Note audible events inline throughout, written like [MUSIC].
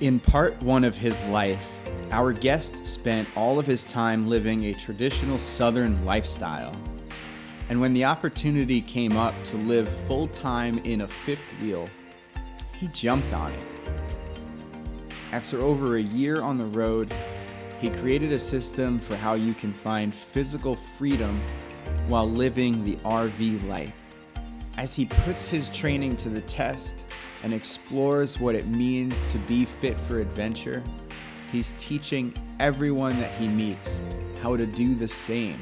In part one of his life, our guest spent all of his time living a traditional Southern lifestyle. And when the opportunity came up to live full time in a fifth wheel, he jumped on it. After over a year on the road, he created a system for how you can find physical freedom while living the RV life. As he puts his training to the test and explores what it means to be fit for adventure, he's teaching everyone that he meets how to do the same.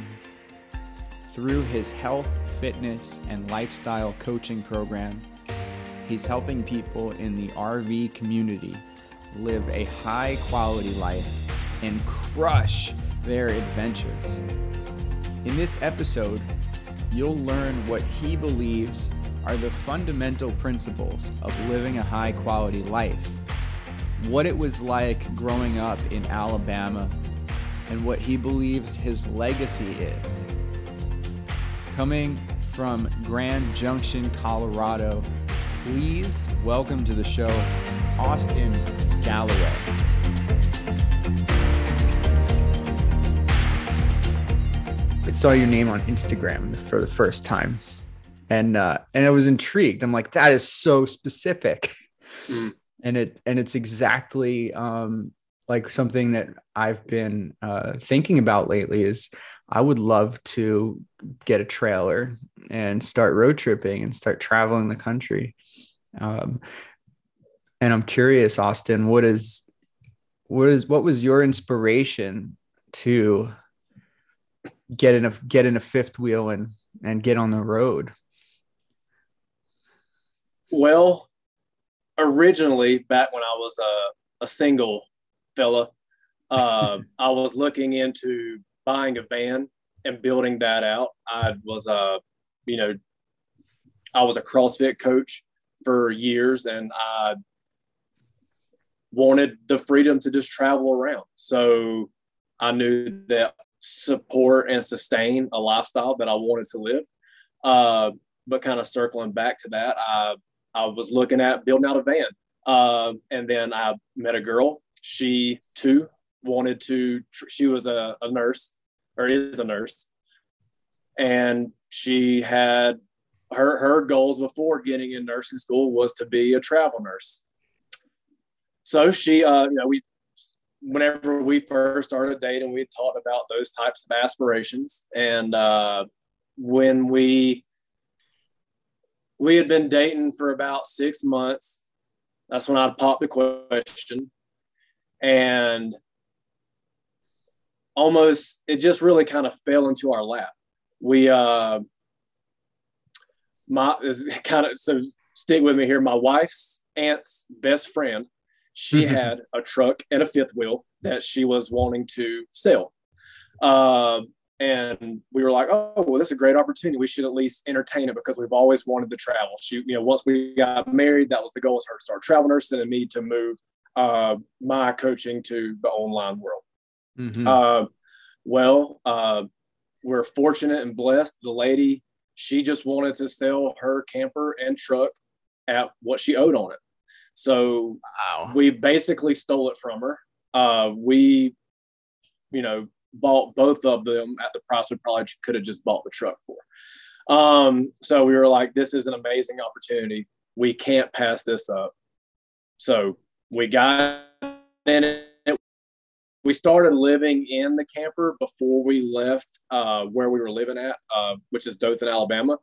Through his health, fitness, and lifestyle coaching program, he's helping people in the RV community live a high quality life and crush their adventures. In this episode, you'll learn what he believes are the fundamental principles of living a high quality life, what it was like growing up in Alabama, and what he believes his legacy is. Coming from Grand Junction, Colorado, please welcome to the show Austin Galloway. I saw your name on Instagram for the first time, and uh, and I was intrigued. I'm like, that is so specific, mm. and it and it's exactly um, like something that I've been uh, thinking about lately. Is I would love to get a trailer and start road tripping and start traveling the country. Um, and I'm curious, Austin, what is what is what was your inspiration to get in a get in a fifth wheel and and get on the road? Well, originally back when I was a, a single fella, uh, [LAUGHS] I was looking into buying a van and building that out. I was a, uh, you know, I was a CrossFit coach for years, and I wanted the freedom to just travel around. So I knew that support and sustain a lifestyle that I wanted to live. Uh, but kind of circling back to that, I I was looking at building out a van, uh, and then I met a girl. She too wanted to. She was a, a nurse, or is a nurse, and she had her her goals before getting in nursing school was to be a travel nurse. So she, uh, you know, we whenever we first started dating, we talked about those types of aspirations. And uh, when we we had been dating for about six months, that's when I popped the question, and almost it just really kind of fell into our lap. We uh, my [LAUGHS] is kind of so stick with me here. My wife's aunt's best friend she mm-hmm. had a truck and a fifth wheel that she was wanting to sell. Um, and we were like, oh, well, this is a great opportunity. We should at least entertain it because we've always wanted to travel. She, you know, once we got married, that was the goal was her to start travel nursing and me to move uh, my coaching to the online world. Mm-hmm. Uh, well, uh, we're fortunate and blessed. The lady, she just wanted to sell her camper and truck at what she owed on it. So wow. we basically stole it from her. Uh, we, you know, bought both of them at the price we probably could have just bought the truck for. Um, so we were like, this is an amazing opportunity. We can't pass this up. So we got in it. We started living in the camper before we left uh, where we were living at, uh, which is Dothan, Alabama.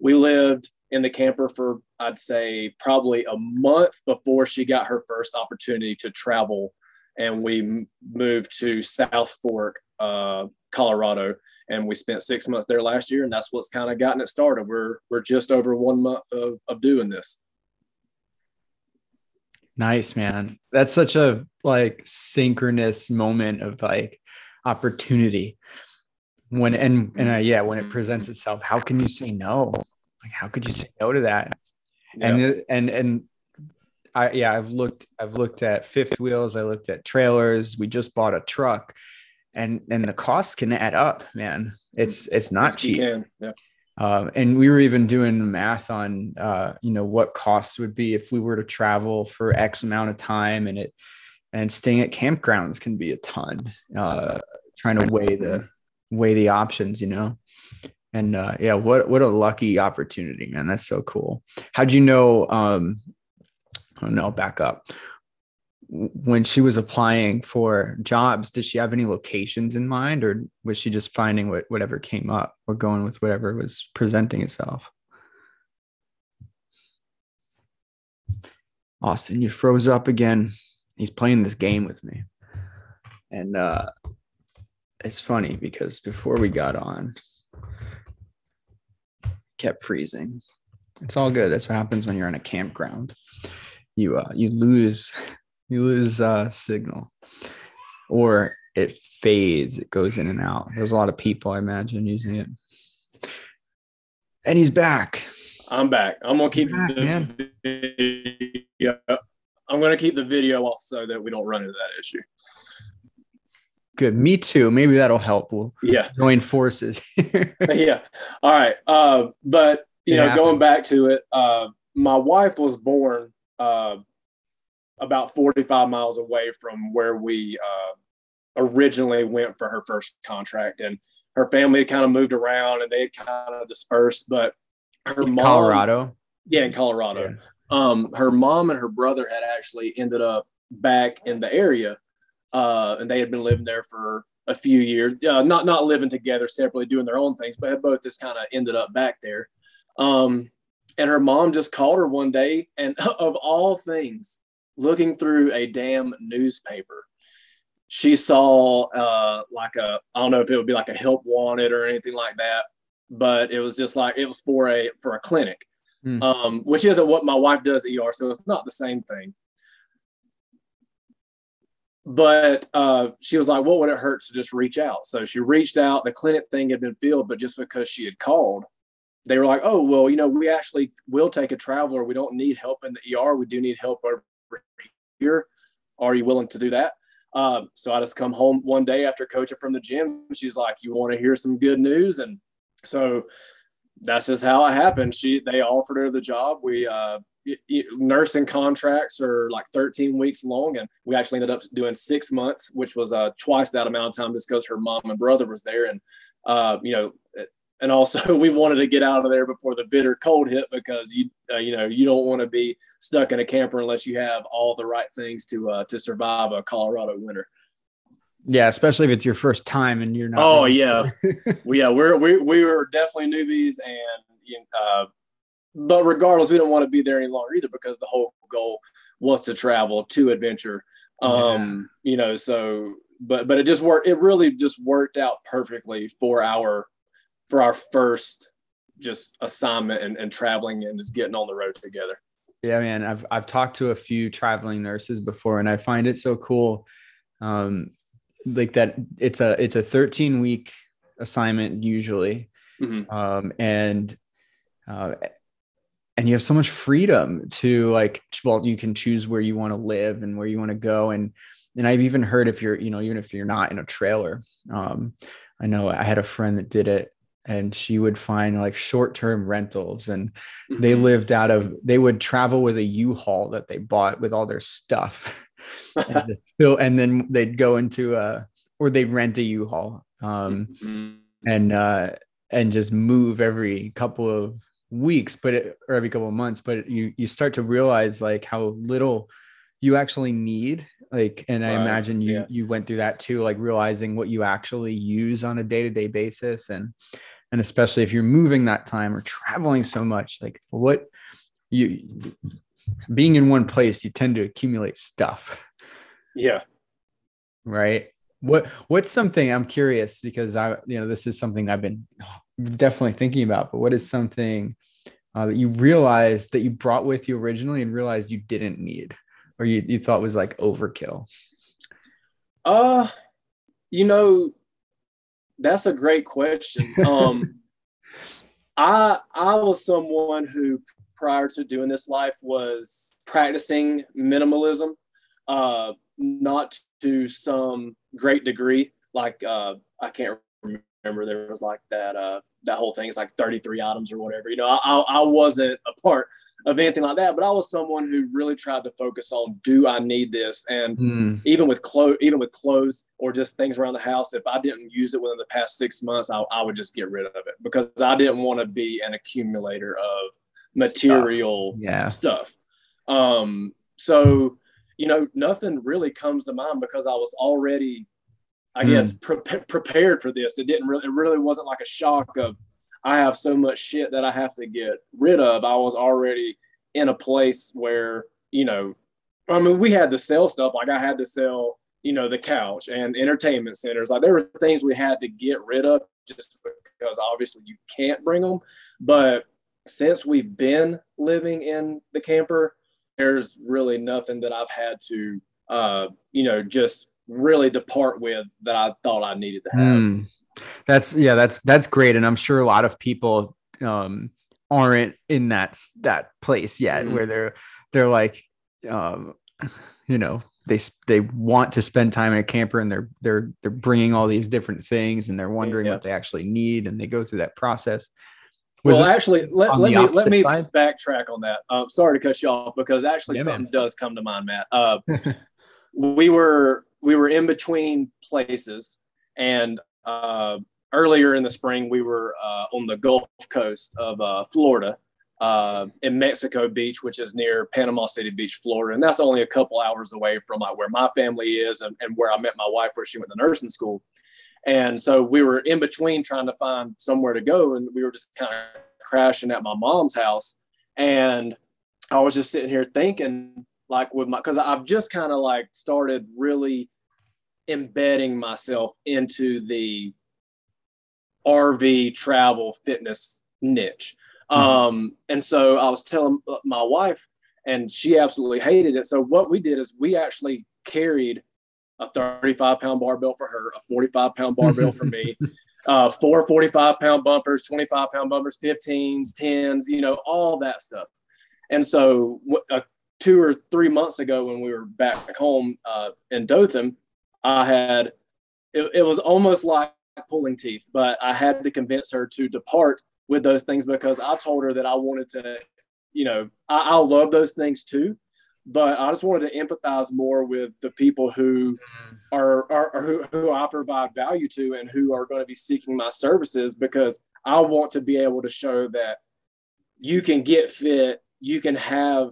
We lived in the camper for I'd say probably a month before she got her first opportunity to travel, and we moved to South Fork, uh, Colorado, and we spent six months there last year, and that's what's kind of gotten it started. We're we're just over one month of of doing this. Nice, man. That's such a like synchronous moment of like opportunity when and and uh, yeah when it presents itself how can you say no like how could you say no to that yep. and and and i yeah i've looked i've looked at fifth wheels i looked at trailers we just bought a truck and and the costs can add up man it's it's not cheap yeah Um, and we were even doing math on, uh, you know, what costs would be if we were to travel for X amount of time, and it and staying at campgrounds can be a ton. Uh, trying to weigh the weigh the options, you know. And uh, yeah, what what a lucky opportunity, man! That's so cool. How'd you know? Um, oh no, back up when she was applying for jobs, did she have any locations in mind or was she just finding what, whatever came up or going with whatever was presenting itself? Austin, you froze up again. He's playing this game with me. And uh, it's funny because before we got on, kept freezing. It's all good. That's what happens when you're on a campground. You uh, you lose you lose uh, signal, or it fades. It goes in and out. There's a lot of people, I imagine, using it. And he's back. I'm back. I'm gonna keep back, the video. I'm gonna keep the video off so that we don't run into that issue. Good. Me too. Maybe that'll help. We'll yeah join forces. [LAUGHS] yeah. All right. Uh, but you it know, happened. going back to it, uh, my wife was born uh, about 45 miles away from where we uh, originally went for her first contract. And her family had kind of moved around and they had kind of dispersed. But her in mom, Colorado? Yeah, in Colorado. Yeah. Um, her mom and her brother had actually ended up back in the area. Uh, and they had been living there for a few years, uh, not not living together separately, doing their own things, but had both just kind of ended up back there. Um, and her mom just called her one day, and [LAUGHS] of all things, looking through a damn newspaper, she saw uh, like a I don't know if it would be like a help wanted or anything like that, but it was just like it was for a for a clinic, mm. um, which isn't what my wife does at ER, so it's not the same thing. But uh, she was like, "What would it hurt to just reach out?" So she reached out. The clinic thing had been filled, but just because she had called, they were like, "Oh, well, you know, we actually will take a traveler. We don't need help in the ER. We do need help over here. Are you willing to do that? Um, so I just come home one day after coaching from the gym. She's like, "You want to hear some good news?" And so that's just how it happened. She they offered her the job. We uh, nursing contracts are like 13 weeks long, and we actually ended up doing six months, which was uh, twice that amount of time, just because her mom and brother was there. And uh, you know, and also [LAUGHS] we wanted to get out of there before the bitter cold hit because you uh, you know you don't want to be stuck in a camper unless you have all the right things to uh, to survive a Colorado winter. Yeah, especially if it's your first time and you're not. Oh yeah, [LAUGHS] well, yeah, we're we we were definitely newbies, and uh, but regardless, we don't want to be there any longer either because the whole goal was to travel to adventure. Um, yeah. you know, so but but it just worked. It really just worked out perfectly for our for our first just assignment and, and traveling and just getting on the road together. Yeah, man. I've I've talked to a few traveling nurses before, and I find it so cool. Um, like that it's a it's a 13 week assignment usually. Mm-hmm. Um, and uh, and you have so much freedom to like well you can choose where you want to live and where you want to go and and i've even heard if you're you know even if you're not in a trailer um i know i had a friend that did it and she would find like short-term rentals and mm-hmm. they lived out of they would travel with a u-haul that they bought with all their stuff [LAUGHS] and, [LAUGHS] fill, and then they'd go into a or they'd rent a u-haul um, mm-hmm. and uh and just move every couple of weeks but it, or every couple of months but you you start to realize like how little you actually need like and i imagine you yeah. you went through that too like realizing what you actually use on a day-to-day basis and and especially if you're moving that time or traveling so much like what you being in one place you tend to accumulate stuff. Yeah. Right? What what's something i'm curious because i you know this is something i've been definitely thinking about but what is something uh, that you realized that you brought with you originally and realized you didn't need or you, you thought was like overkill uh you know that's a great question. [LAUGHS] Um, I I was someone who prior to doing this life was practicing minimalism, uh, not to some great degree. Like uh, I can't remember there was like that uh that whole thing is like 33 items or whatever. You know, I I wasn't a part of anything like that, but I was someone who really tried to focus on do I need this? And mm. even with clothes, even with clothes or just things around the house, if I didn't use it within the past six months, I, I would just get rid of it because I didn't want to be an accumulator of material stuff. Yeah. stuff. Um, so you know, nothing really comes to mind because I was already I mm. guess pre- prepared for this. It didn't really, it really wasn't like a shock of I have so much shit that I have to get rid of. I was already in a place where, you know, I mean, we had to sell stuff. Like I had to sell, you know, the couch and entertainment centers. Like there were things we had to get rid of just because obviously you can't bring them. But since we've been living in the camper, there's really nothing that I've had to, uh, you know, just really depart with that I thought I needed to have. Mm. That's yeah, that's that's great, and I'm sure a lot of people um, aren't in that that place yet mm. where they're they're like, um, you know, they they want to spend time in a camper and they're they're they're bringing all these different things and they're wondering yeah. what they actually need and they go through that process. Was well, actually, let, let me let me side? backtrack on that. Um, sorry to cut you off because actually yeah, something man. does come to mind, Matt. Uh, [LAUGHS] we were we were in between places, and uh, earlier in the spring we were uh, on the Gulf Coast of uh, Florida, uh, in Mexico Beach, which is near Panama City Beach, Florida, and that's only a couple hours away from like where my family is and, and where I met my wife, where she went to nursing school. And so we were in between trying to find somewhere to go, and we were just kind of crashing at my mom's house. And I was just sitting here thinking, like with my because I've just kind of like started really embedding myself into the RV travel fitness niche. Mm-hmm. Um, and so I was telling my wife, and she absolutely hated it. So what we did is we actually carried a 35 pound barbell for her, a 45 pound barbell for me, [LAUGHS] uh, four 45 pound bumpers, 25 pound bumpers, 15s, 10s, you know, all that stuff. And so uh, two or three months ago when we were back home uh, in Dothan, I had it, it was almost like pulling teeth, but I had to convince her to depart with those things because I told her that I wanted to, you know, I, I love those things too, but I just wanted to empathize more with the people who mm-hmm. are, are, are who, who I provide value to and who are going to be seeking my services because I want to be able to show that you can get fit, you can have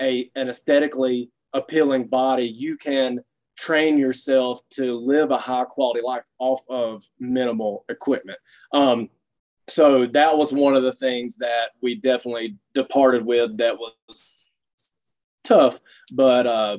a an aesthetically appealing body, you can train yourself to live a high quality life off of minimal equipment. Um, so that was one of the things that we definitely departed with that was tough, but uh,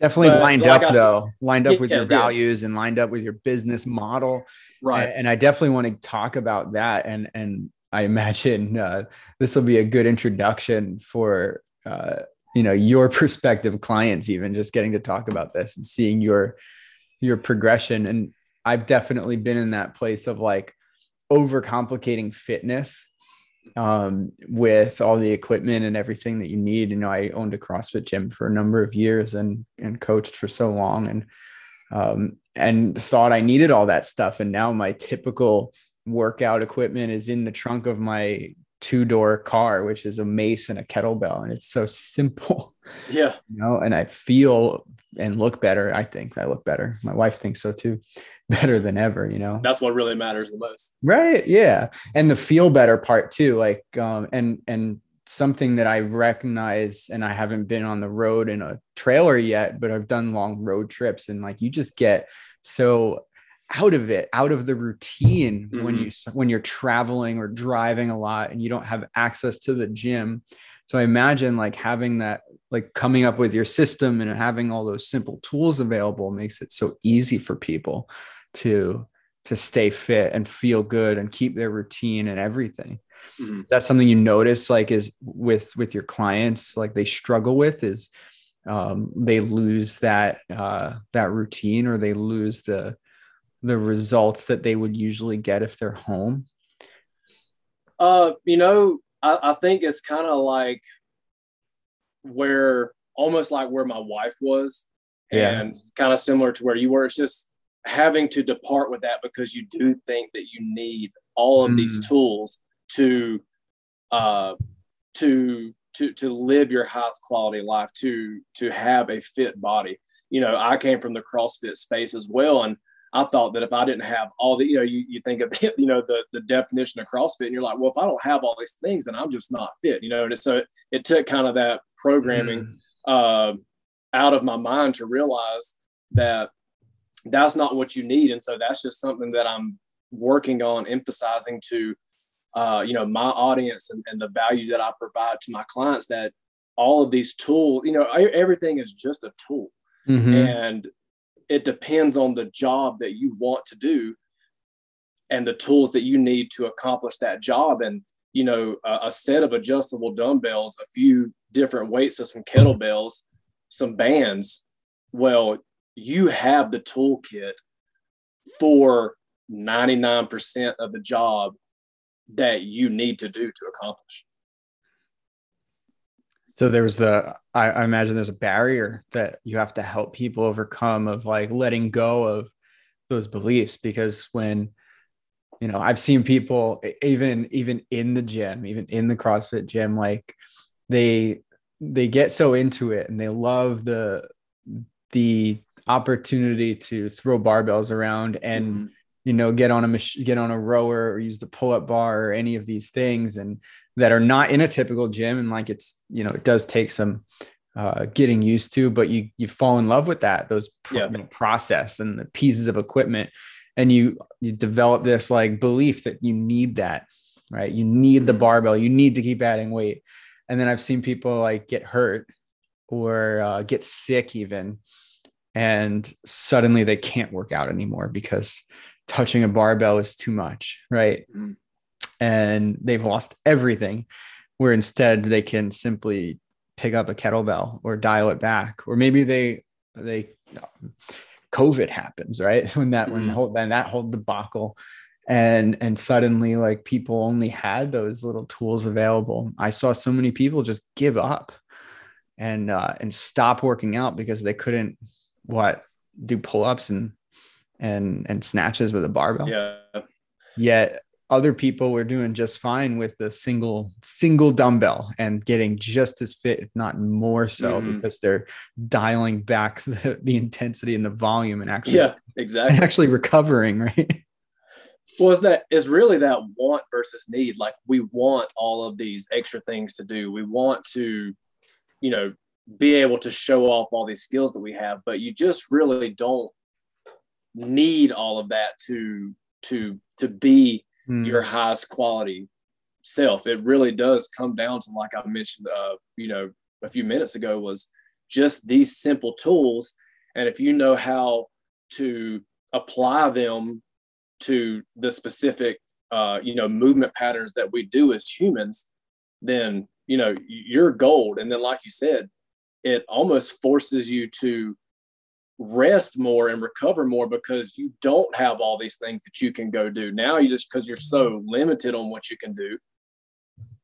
definitely but lined like up though, lined up with yeah, your values yeah. and lined up with your business model. Right. And, and I definitely want to talk about that. And, and I imagine uh, this will be a good introduction for uh, you know your [LAUGHS] prospective clients even just getting to talk about this and seeing your your progression. And i've definitely been in that place of like overcomplicating fitness um, with all the equipment and everything that you need. You know i owned a crossfit gym for a number of years and and coached for so long and um, and thought i needed all that stuff. And now my typical workout equipment is in the trunk of my two door car, which is a mace and a kettlebell. And it's so simple. [LAUGHS] Yeah. You know, and I feel and look better. I think I look better. My wife thinks so too. [LAUGHS] Better than ever, you know. That's what really matters the most. Right. Yeah. And the feel better part too. Like um and and something that I recognize and I haven't been on the road in a trailer yet, but I've done long road trips and like you just get so out of it out of the routine mm-hmm. when you when you're traveling or driving a lot and you don't have access to the gym so i imagine like having that like coming up with your system and having all those simple tools available makes it so easy for people to to stay fit and feel good and keep their routine and everything mm-hmm. that's something you notice like is with with your clients like they struggle with is um, they lose that uh, that routine or they lose the the results that they would usually get if they're home? Uh, you know, I, I think it's kind of like where almost like where my wife was, yeah. and kind of similar to where you were. It's just having to depart with that because you do think that you need all of mm. these tools to uh to to to live your highest quality life to to have a fit body you know i came from the crossfit space as well and i thought that if i didn't have all the you know you, you think of [LAUGHS] you know the the definition of crossfit and you're like well if i don't have all these things then i'm just not fit you know and so it, it took kind of that programming mm. uh, out of my mind to realize that that's not what you need and so that's just something that i'm working on emphasizing to uh, you know my audience and, and the value that i provide to my clients that all of these tools you know everything is just a tool mm-hmm. and it depends on the job that you want to do and the tools that you need to accomplish that job and you know a, a set of adjustable dumbbells a few different weight system kettlebells some bands well you have the toolkit for 99% of the job that you need to do to accomplish. So there was the, I, I, imagine there's a barrier that you have to help people overcome of like letting go of those beliefs because when, you know, I've seen people even, even in the gym, even in the CrossFit gym, like they, they get so into it and they love the, the opportunity to throw barbells around and, mm-hmm. you know get on a mach- get on a rower or use the pull-up bar or any of these things. And that are not in a typical gym and like it's you know it does take some uh, getting used to but you you fall in love with that those yeah. process and the pieces of equipment and you you develop this like belief that you need that right you need the mm-hmm. barbell you need to keep adding weight and then i've seen people like get hurt or uh, get sick even and suddenly they can't work out anymore because touching a barbell is too much, right? Mm-hmm. And they've lost everything, where instead they can simply pick up a kettlebell or dial it back, or maybe they they COVID happens, right? [LAUGHS] When that mm-hmm. when whole then that whole debacle and and suddenly like people only had those little tools available. I saw so many people just give up and uh and stop working out because they couldn't what do pull-ups and and and snatches with a barbell. Yeah. Yet other people were doing just fine with a single single dumbbell and getting just as fit, if not more so, mm. because they're dialing back [LAUGHS] the, the intensity and the volume and actually yeah, exactly actually recovering, [LAUGHS] right? Well, is that is really that want versus need. Like we want all of these extra things to do. We want to, you know, be able to show off all these skills that we have, but you just really don't need all of that to to to be mm. your highest quality self. It really does come down to like i mentioned uh you know a few minutes ago was just these simple tools. And if you know how to apply them to the specific uh you know movement patterns that we do as humans then you know you're gold. And then like you said it almost forces you to rest more and recover more because you don't have all these things that you can go do. Now you just because you're so limited on what you can do,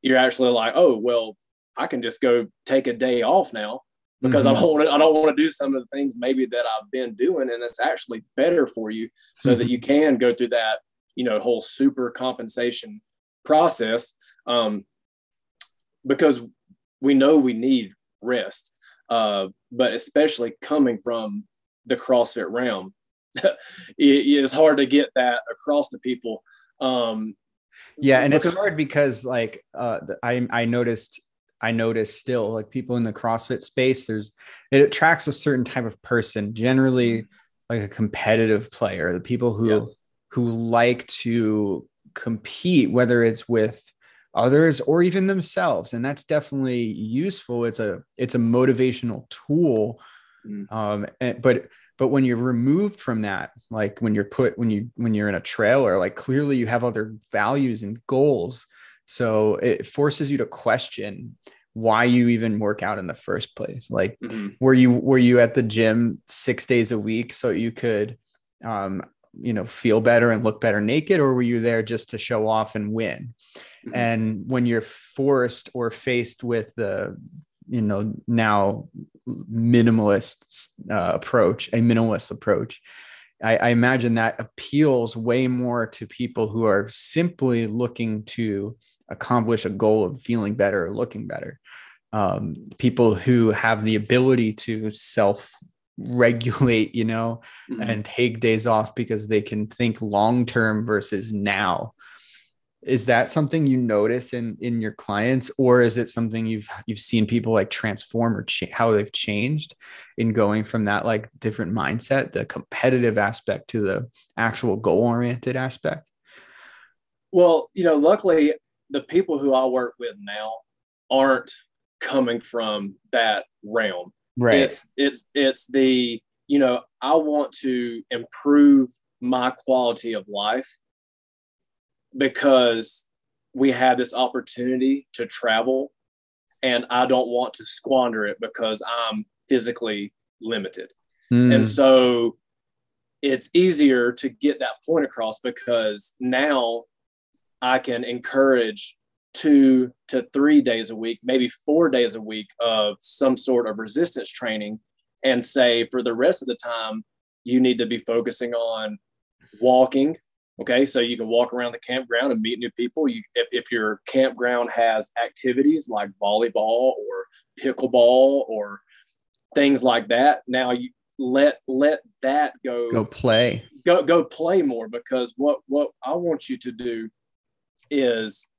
you're actually like, oh well, I can just go take a day off now because mm-hmm. I don't want to I don't want to do some of the things maybe that I've been doing and it's actually better for you so mm-hmm. that you can go through that, you know, whole super compensation process. Um, because we know we need rest. Uh, but especially coming from the CrossFit realm. [LAUGHS] it is hard to get that across to people. Um, yeah, and it's hard because like uh, I I noticed I noticed still like people in the CrossFit space. There's it attracts a certain type of person, generally like a competitive player, the people who yeah. who like to compete, whether it's with others or even themselves, and that's definitely useful. It's a it's a motivational tool Mm. Um, and, but but when you're removed from that, like when you're put when you when you're in a trailer, like clearly you have other values and goals. So it forces you to question why you even work out in the first place. Like mm-hmm. were you were you at the gym six days a week so you could um, you know feel better and look better naked or were you there just to show off and win mm-hmm. and when you're forced or faced with the you know now minimalist uh, approach a minimalist approach I, I imagine that appeals way more to people who are simply looking to accomplish a goal of feeling better or looking better. Um, people who have the ability to self regulate, you know, mm-hmm. and take days off because they can think long term versus now is that something you notice in in your clients or is it something you've you've seen people like transform or cha- how they've changed in going from that like different mindset the competitive aspect to the actual goal oriented aspect? Well you know luckily the people who i work with now aren't coming from that realm. Right. It's it's it's the you know i want to improve my quality of life because we have this opportunity to travel and I don't want to squander it because I'm physically limited. Mm. And so it's easier to get that point across because now I can encourage two to three days a week, maybe four days a week of some sort of resistance training and say for the rest of the time, you need to be focusing on walking, Okay, so you can walk around the campground and meet new people. You, if, if your campground has activities like volleyball or pickleball or things like that, now you let let that go. Go play. Go go play more because what what I want you to do is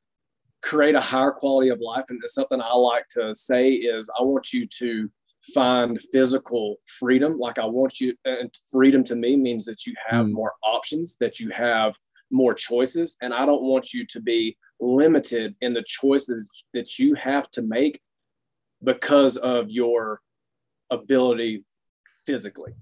create a higher quality of life. And something I like to say is I want you to find physical freedom. Like I want you, and freedom to me means that you have mm. more options, that you have more choices. And I don't want you to be limited in the choices that you have to make because of your ability physically.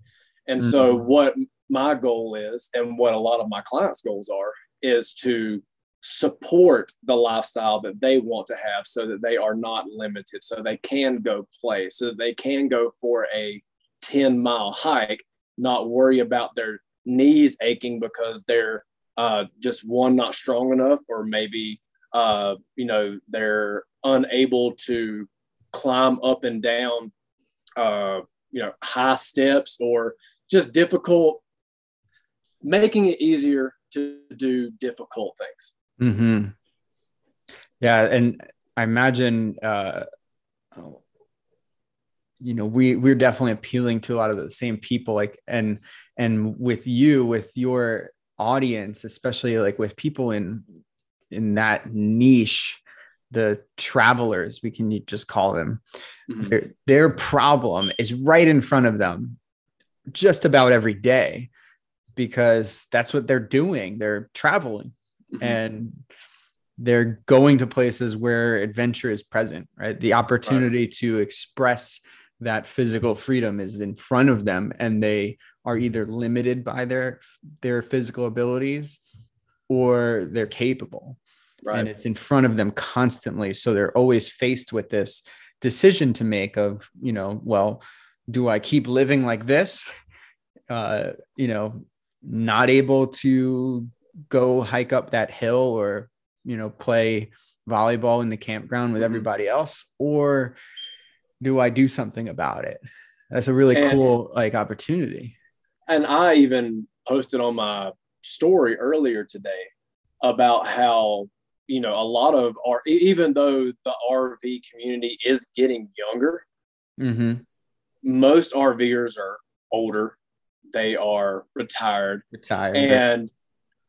And mm. so, hmm. what my goal is, and what a lot of my clients' goals are, is to support the lifestyle that they want to have so that they are not limited, so they can go play, so that they can go for a 10 mile hike, not worry about their knees aching because they're uh, just one, not strong enough, or maybe, uh, you know, they're unable to climb up and down, uh, you know, high steps or just difficult, making it easier to do difficult things. Mm-hmm. Yeah, and I imagine, uh, you know, we we're definitely appealing to a lot of the same people. Like, and and with you, with your audience, especially like with people in in that niche, the travelers, we can just call them. Mm-hmm. Their, their problem is right in front of them, just about every day, because that's what they're doing. They're traveling mm-hmm. and they're going to places where adventure is present, right? The opportunity right. to express that physical freedom is in front of them and they are either limited by their their physical abilities or they're capable right. and it's in front of them constantly so they're always faced with this decision to make of you know well do i keep living like this uh you know not able to go hike up that hill or you know play volleyball in the campground with mm-hmm. everybody else or do i do something about it? That's a really and, cool like opportunity. And i even posted on my story earlier today about how you know a lot of our even though the rv community is getting younger mm-hmm. most rvers are older. They are retired. Retired. And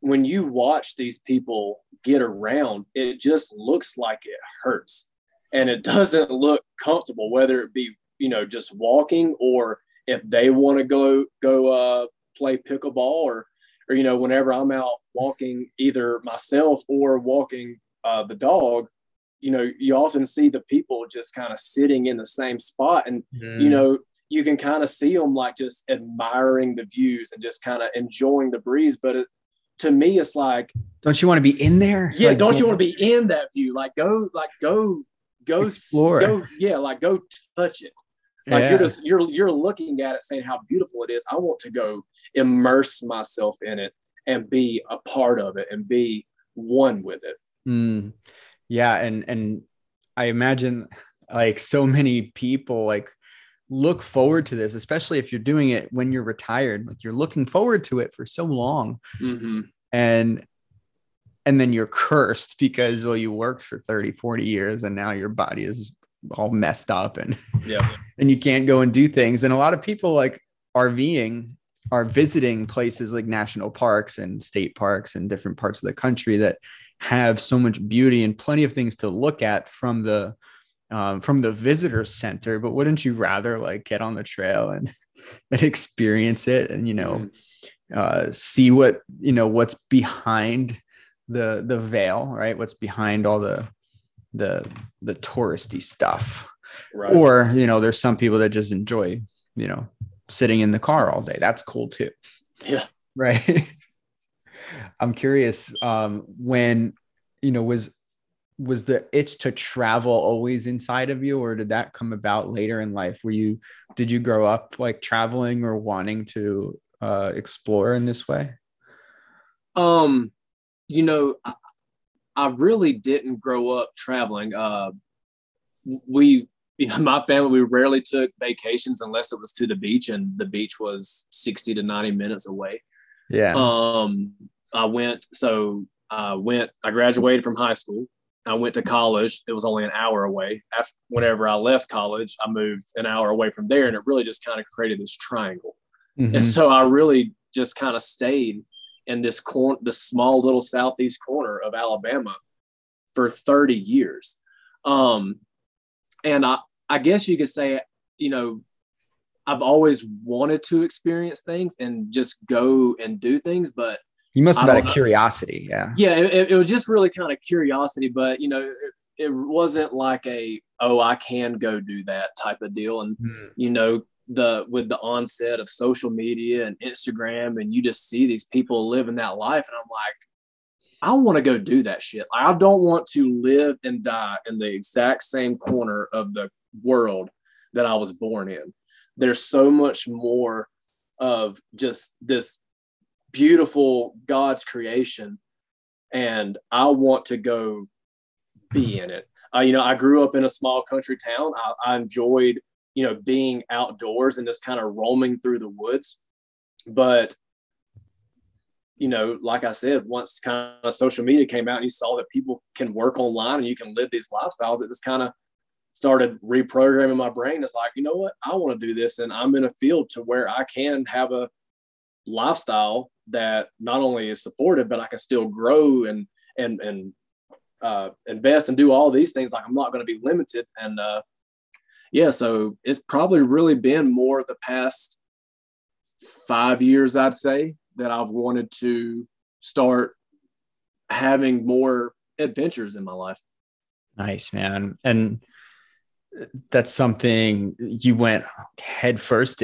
when you watch these people get around, it just looks like it hurts and it doesn't look comfortable, whether it be, you know, just walking or if they want to go, go, uh, play pickleball or, or, you know, whenever I'm out walking either myself or walking, uh, the dog, you know, you often see the people just kind of sitting in the same spot and, mm. you know, you can kind of see them like just admiring the views and just kind of enjoying the breeze. But it, to me, it's like, don't you want to be in there? Yeah, like, don't you want to be in that view? Like, go, like, go, go, explore. Go, yeah, like, go touch it. Like yeah. you're just you're you're looking at it, saying how beautiful it is. I want to go immerse myself in it and be a part of it and be one with it. Mm. Yeah, and and I imagine like so many people like look forward to this, especially if you're doing it when you're retired. Like you're looking forward to it for so long, Mm-hmm. and and then you're cursed because well you worked for 30 40 years and now your body is all messed up and [LAUGHS] Yeah. and you can't go and do things and a lot of people like rving are visiting places like national parks and state parks and different parts of the country that have so much beauty and plenty of things to look at from the um, from the visitor center but wouldn't you rather like get on the trail and, [LAUGHS] and experience it and you know uh, see what you know what's behind the the veil right? What's behind all the the the touristy stuff. Right. or you know there's some people that just enjoy you know sitting in the car all day. That's cool too. Yeah. [LAUGHS] right? [LAUGHS] I'm curious um when you know was was the itch to travel always inside of you or did that come about later in life were you did you grow up like traveling or wanting to uh explore in this way Um, you know, I, I really didn't grow up traveling. Uh, we, [LAUGHS] you know, my family, we rarely took vacations unless it was to the beach, and the beach was 60 to 90 minutes away. yeah Um, I went, so I went, I graduated from high school. I went to college. It was only an hour away. After, whenever I left college, I moved an hour away from there, and it really just kind of created this triangle. Mhm. And so I really just kind of stayed in this corner, this small little southeast corner of Alabama for 30 years. Um, and I, I guess you could say, you know, I've always wanted to experience things and just go and do things, but you must have had a know. curiosity yeah yeah, it- it, was just really kind of curiosity, but you know, it, it wasn't like a, oh, I can go do that type of deal. And Mhm. you know the with the onset of social media and instagram and you just see these people living that life and i'm like i want to go do that shit i don't want to live and die in the exact same corner of the world that i was born in there's so much more of just this beautiful god's creation and i want to go be in it uh, you know i grew up in a small country town I, I enjoyed you know, being outdoors and just kind of roaming through the woods. But, you know, like I said, once kind of social media came out and you saw that people can work online and you can live these lifestyles, it just kind of started reprogramming my brain. It's like, you know what? I want to do this. And I'm in a field to where I can have a lifestyle that not only is supported, but I can still grow and, and, and, uh, invest and do all these things. Like I'm not going to be limited. And, uh, yeah, so it's probably really been more the past five years, I'd say, that I've wanted to start having more adventures in my life. Nice, man. And that's something you went head first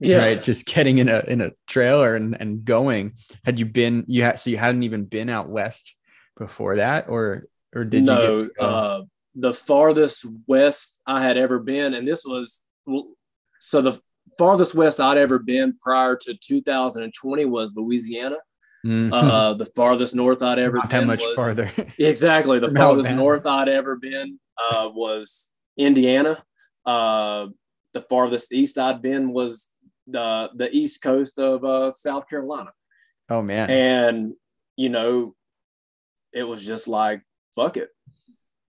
into. Right. Just getting in a in a trailer and, and going. Had you been you had so you hadn't even been out west before that or or did no, you get uh, the farthest west I had ever been, and this was so the farthest west I'd ever been prior to 2020 was Louisiana. Mhm. Uh, the farthest north I'd ever not been that much was, farther. [LAUGHS] Exactly. The farthest Alabama. north I'd ever been uh, was Indiana. Uh, the farthest east I'd been was the the east coast of uh, South Carolina, oh man. and you know, it was just like fuck it,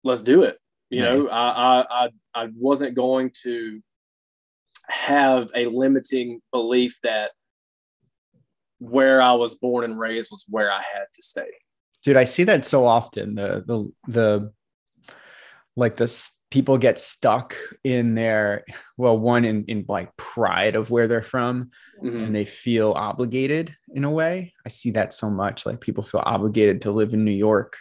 let's do it. You know, I, I I I wasn't going to have a limiting belief that where I was born and raised was where I had to stay. dude i see that so often the the the like this people get stuck in their well one in in like pride of where they're from Mhm. and they feel obligated in a way. I see that so much like people feel obligated to live in new york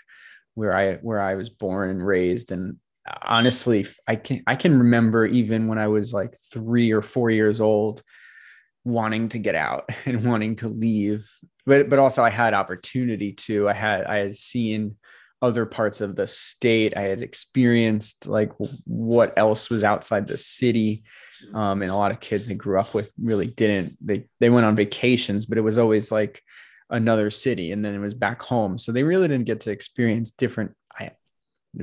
where i where i was born and raised and honestly i can i can remember even when i was like 3 or 4 years old wanting to get out [LAUGHS] and wanting to leave. But but also i had opportunity to. I had i had seen other parts of the state. I had experienced like what else was outside the city um, and a lot of kids i grew up with really didn't. They they went on vacations but it was always like another city and then it was back home. So they really didn't get to experience different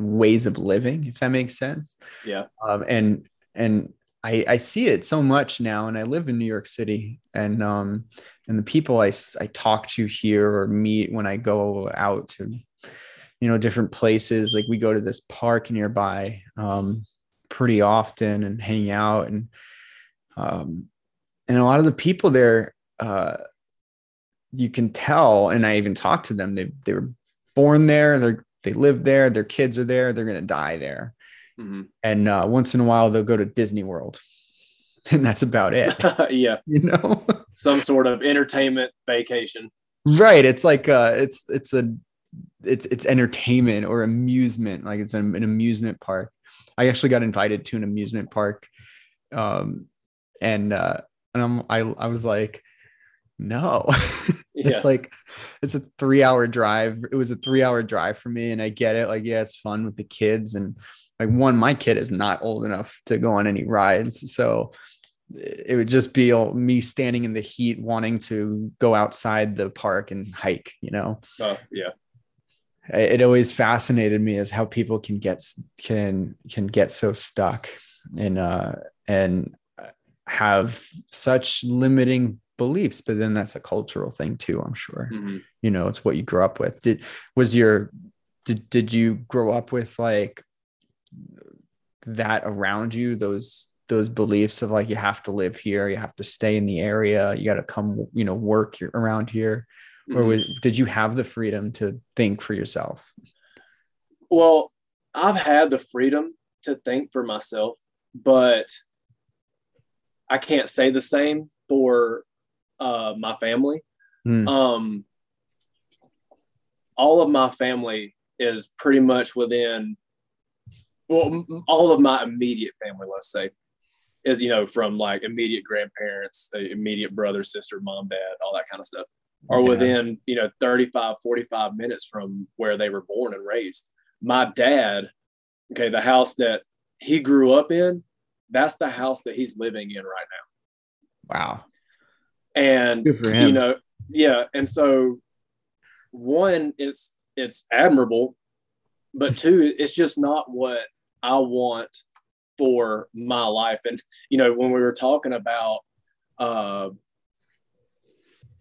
ways of living if that makes sense. Yeah. um, and and I, I see it so much now, and I live in New York City, and um, and the people I, I talk to here or meet when I go out to, you know, different places. Like we go to this park nearby um, pretty often and hang out, and um, and a lot of the people there, uh, you can tell, and I even talked to them. They they were born there. They they live there. Their kids are there. They're gonna die there Mm-hmm. And uh, once in a while, they'll go to Disney World, [LAUGHS] and that's about it. [LAUGHS] yeah, [LAUGHS] you know, some sort of entertainment vacation. Right. It's like uh, it's it's a it's it's entertainment or amusement. Like it's an, an amusement park. I actually got invited to an amusement park, um, and uh, and I'm I I was like, no. [LAUGHS] it's yeah. like it's a three hour drive. It was a three hour drive for me, and I get it. Like, yeah, it's fun with the kids and like one my kid is not old enough to go on any rides so it would just be me standing in the heat wanting to go outside the park and hike you know oh yeah it always fascinated me as how people can get can can get so stuck and uh and have such limiting beliefs but then that's a cultural thing too i'm sure. Mm-hmm. you know it's what you grew up with. Did was your did, did you grow up with like that around you those those beliefs of like you have to live here you have to stay in the area you got to come you know work around here mm-hmm. or was, did you have the freedom to think for yourself well i've had the freedom to think for myself but i can't say the same for uh, my family mm. um all of my family is pretty much within well, all of my immediate family, let's say, is you know from like immediate grandparents, uh, immediate brother, sister, mom, dad, all that kind of stuff, are yeah. within you know 35, 45 minutes from where they were born and raised. My dad, okay, the house that he grew up in, that's the house that he's living in right now. Wow. And you know, yeah, and so one, it's it's admirable, but two, it's just not what I want for my life. And you know, when we were talking about uh,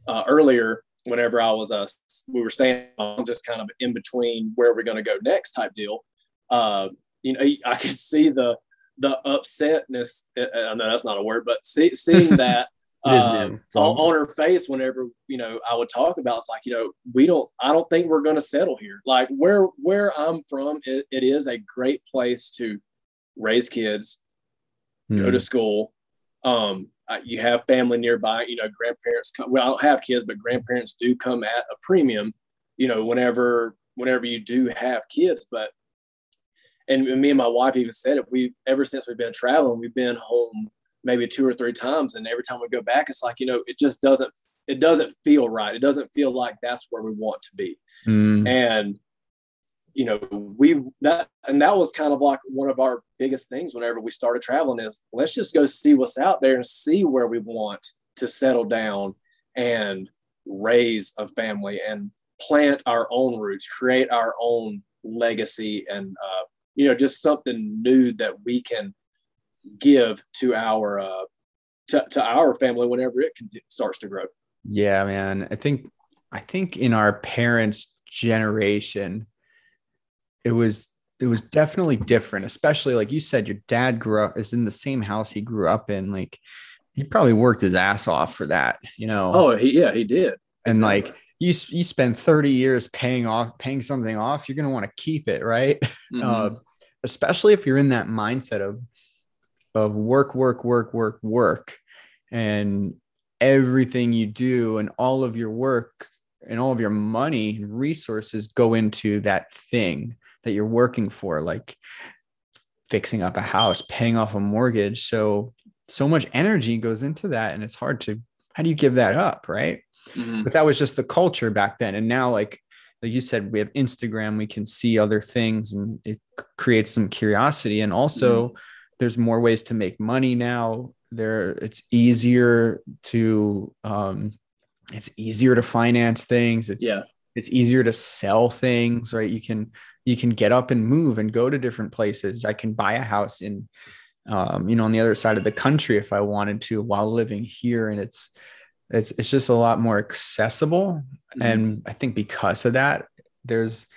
uh, earlier, whenever I was uh, we were staying just kind of in between where we're going to go next type deal. Uh, you know, I [LAUGHS] could see the the upsetness. Uh, I know that's not a word, but see, seeing [LAUGHS] that uh, on, on, her face whenever you know I would talk about it's like you know we don't I don't think we're going to settle here. Like where where I'm from, it, it is a great place to raise kids, mm. go to hmm. school. Um, you have family nearby. You know, grandparents come. Well, I don't have kids, but grandparents do come at a premium. You know, whenever whenever you do have kids, but and me and my wife even said it. We ever since we've been traveling, we've been home maybe two or three times and every time we go back it's like you know it just doesn't it doesn't feel right it doesn't feel like that's where we want to be mm. and you know we that and that was kind of like one of our biggest things whenever we started traveling is let's just go see what's out there and see where we want to settle down and raise a family and plant our own roots create our own legacy and uh, you know just something new that we can give to our uh, to, to our family whenever it can, starts to grow. Yeah, man. I think I think in our parents' generation, it was it was definitely different. Especially like you said, your dad grew up is in the same house he grew up in. Like he probably worked his ass off for that, you know. Oh, he, yeah, he did. And exactly. like you you spend 30 years paying off paying something off, you're gonna want to keep it, right? [LAUGHS] Mm-hmm. Uh, especially if you're in that mindset of of work, work, work, work, work, and everything you do and all of your work and all of your money and resources go into that thing that you're working for, like fixing up a house, paying off a mortgage. So, so much energy goes into that. And it's hard to, how do you give that up? Right. Mm-hmm. But that was just the culture back then. And now, like, like you said, we have Instagram, we can see other things and it creates some curiosity. And also, mm-hmm there's more ways to make money now there it's easier to um it's easier to finance things it's yeah it's easier to sell things right you can you can get up and move and go to different places i can buy a house in um, you know, on the other side of the country if I wanted to while living here. And it's, it's, it's just a lot more accessible. Mm-hmm. And I think because of that, there's,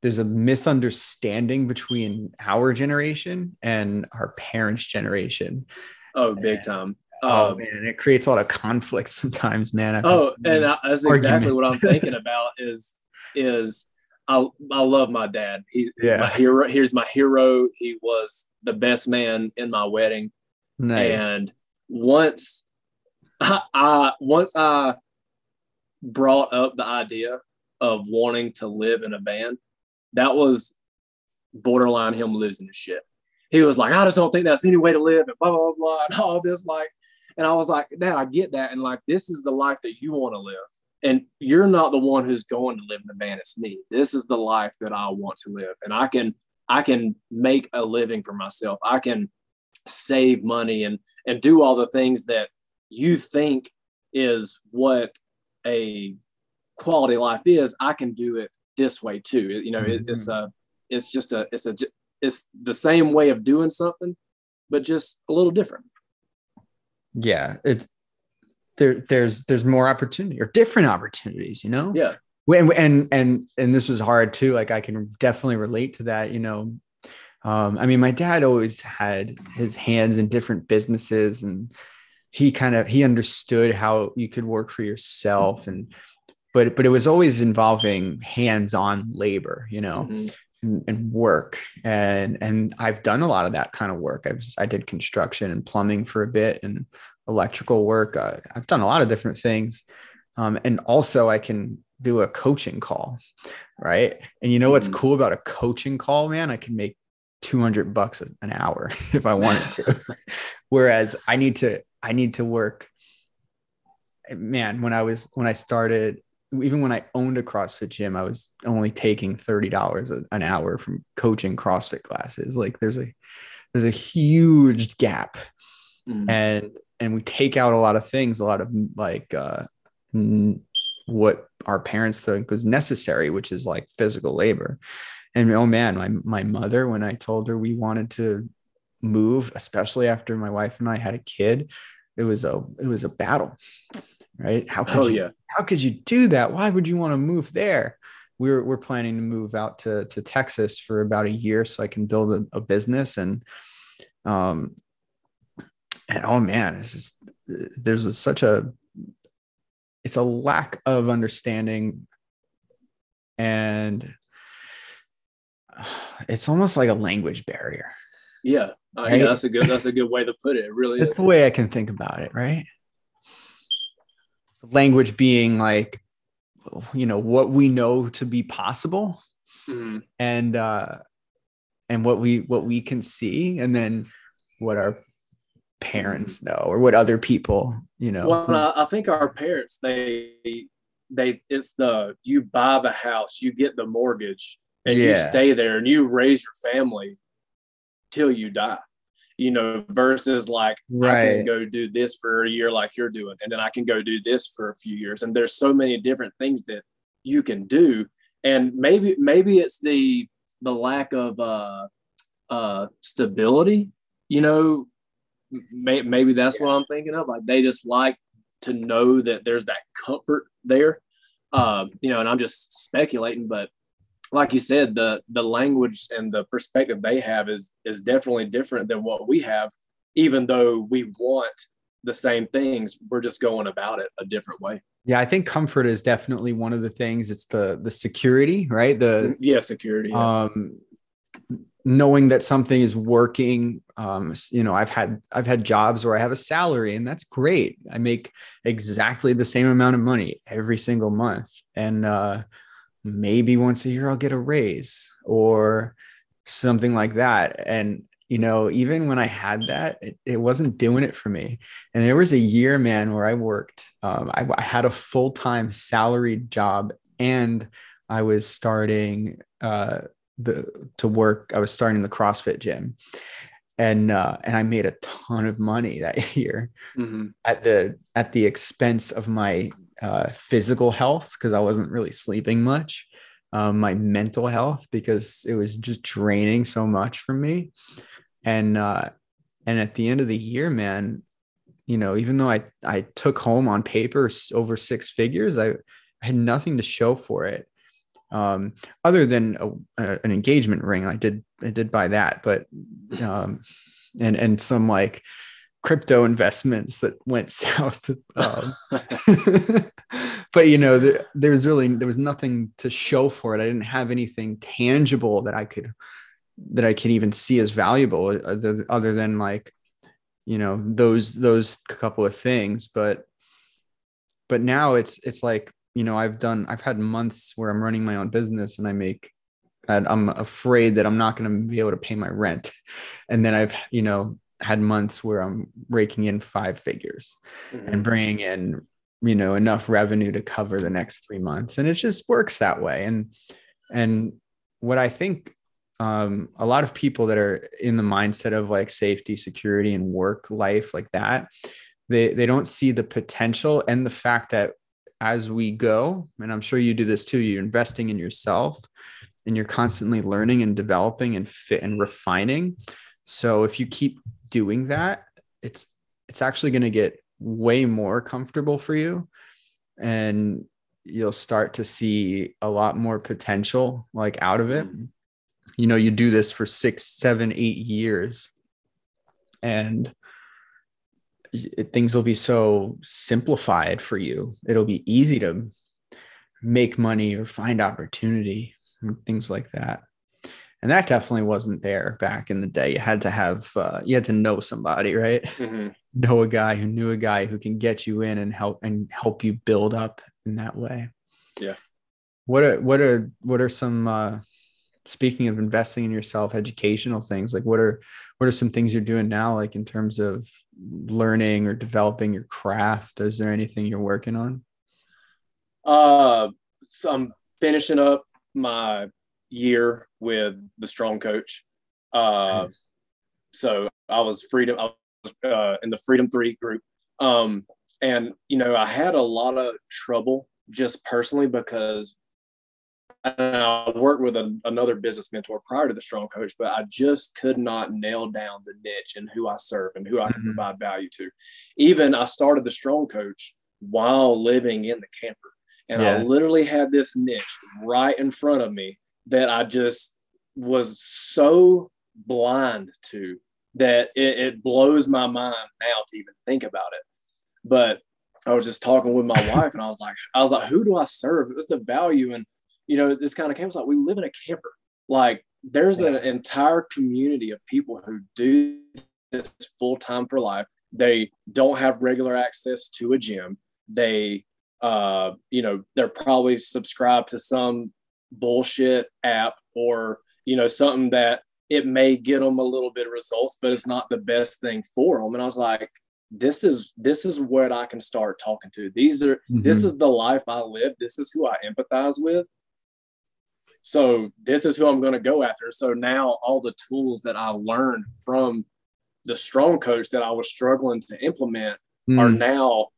there's a misunderstanding between our generation and our parents' generation. Oh, big time. Oh um, man, it creates a lot of conflict [LAUGHS] sometimes, man. oh, and I, that's exactly what I'm thinking about. Is is I I love my dad. He's, he's yeah. my hero. Here's my hero. He was the best man in my wedding. Nice. And once I, I once I brought up the idea of wanting to live in a van, that was borderline him losing his shit. He was like, I just don't think that's any way to live and blah, blah, blah, and all this. Like, and I was like, Dad, I get that. And like, this is the life that you want to live. And you're not the one who's going to live in the van. It's me. This is the life that I want to live. And I can, I can make a living for myself. I can save money and and do all the things that you think is what a quality life is. I can do it this way too. You know, mm-hmm. it's a, it's just a, it's a, it's the same way of doing something, but just a little different. Yeah, it's there. There's there's more opportunity or different opportunities. You know. Yeah. And and and and this was hard too. Like I can definitely relate to that. You know, um, I mean, my dad always had his hands in different businesses, and he kind of he understood how you could work for yourself and but but it was always involving hands-on labor you know mm-hmm. and, and, work and and i've done a lot of that kind of work i was i did construction and plumbing for a bit and electrical work. Uh, i've done a lot of different things. Um, and also i can do a coaching call right? And you know what's mm-hmm. cool about a coaching call man? I can make 200 bucks an hour [LAUGHS] if i wanted to. [LAUGHS] Whereas i need to i need to work. Man when i was when i started even when I owned a CrossFit gym, I was only taking thirty dollars an hour from coaching CrossFit classes. Like there's a there's a huge gap, mm. and and we take out a lot of things, a lot of like uh, n- what our parents think was necessary, which is like physical labor. And oh man, my my mother, when I told her we wanted to move, especially after my wife and I had a kid, it was a it was a battle right? How could oh, you, yeah. how could you do that? Why would you want to move there? We're we're planning to move out to to Texas for about a year so I can build a, a business and um and oh man, it's just there's a, such a it's a lack of understanding and it's almost like a language barrier. Yeah. Uh, right? yeah, that's a good that's a good way to put it. It really That's is. the way I can think about it, right? language being like you know what we know to be possible mm-hmm. and uh and what we what we can see and then what our parents mm-hmm. know or what other people you know well I, I think our parents they they it's the you buy the house you get the mortgage and yeah. you stay there and you raise your family till you die you know, versus like right. I can go do this for a year like you're doing, and then I can go do this for a few years. And there's so many different things that you can do. And maybe maybe it's the the lack of uh uh stability, you know, may, maybe that's yeah. what I'm thinking of. Like they just like to know that there's that comfort there. Um, you know, and I'm just speculating, but like you said, the the language and the perspective they have is is definitely different than what we have, even though we want the same things. We're just going about it a different way. Yeah, I think comfort is definitely one of the things. It's the the security, right? The yeah, security. Yeah. Um, knowing that something is working um, you know i've had i've had jobs where i have a salary and that's great i make exactly the same amount of money every single month and uh, maybe once a year I'll get a raise or something like that. And, you know, even when I had that, it, it wasn't doing it for me. And there was a year, man, where I worked, um, I, I, had a full time salaried job and I was starting uh, the to work. I was starting the CrossFit gym, and uh, and I made a ton of money that [LAUGHS] year mm-hmm. at the at the expense of my uh, physical health because I wasn't really sleeping much, um, my mental health because it was just draining so much from me, and uh, and at the end of the year man you know even though i i took home on paper over six figures i, I had nothing to show for it um, other than a, a, an engagement ring i did i did buy that but um, and and some like crypto investments that went [LAUGHS] south. Um, [LAUGHS] but you know, the, there was really there was nothing to show for it. I didn't have anything tangible that I could that I could even see as valuable uh, other, other than like you know those those couple of things. But but now it's it's like you know I've done I've had months where I'm running my own business and I make and I'm afraid that I'm not going to be able to pay my rent. [LAUGHS] And then I've, you know, had months where I'm raking in five figures mm-hmm. and bringing in, you know, enough revenue to cover the next three months. And it just works that way. And, and what I think um, a lot of people that are in the mindset of like safety, security, and work life like that, they, they don't see the potential and the fact that as we go, and I'm sure you do this too, you're investing in yourself and you're constantly learning and developing and fit and refining. So if you keep doing that, it's it's actually going to get way more comfortable for you and you'll start to see a lot more potential like out of it. Mm. You know, you do this for six, seven, eight years and things will be so simplified for you. It'll be easy to make money or find opportunity things like that. And that definitely wasn't there back in the day. You had to have, uh, you had to know somebody, right? Mm-hmm. Know a guy who knew a guy who can get you in and help and help you build up in that way. Yeah. What are what are what are some uh, speaking of investing in yourself, educational things like what are what are some things you're doing now, like in terms of learning or developing your craft? Is there anything you're working on? Uh, so I'm finishing up my year with the strong coach. Uh, nice. So I was freedom. I was uh, in the Freedom Three group, um, and you know I had a lot of trouble just personally because I worked with a, another business mentor prior to the strong coach, but I just could not nail down the niche and who I serve and who I can mm-hmm. provide value to. Even I started the strong coach while living in the camper. And yeah. I literally had this niche right in front of me that I just was so blind to that it, it blows my mind now to even think about it. But I was just talking with my wife and I was like, I was like, who do I serve? It was the value. And, you know, this kind of camp was like, we live in a camper. Like there's an entire community of people who do this full time for life. They don't have regular access to a gym. They uh, you know, they're probably subscribed to some bullshit app or, you know, something that it may get them a little bit of results, but it's not the best thing for them. And I was like, this is this is what I can start talking to. These are mm-hmm. this is the life I live. This is who I empathize with. So this is who I'm going to go after. So now all the tools that I learned from the strong coach that I was struggling to implement mm. are now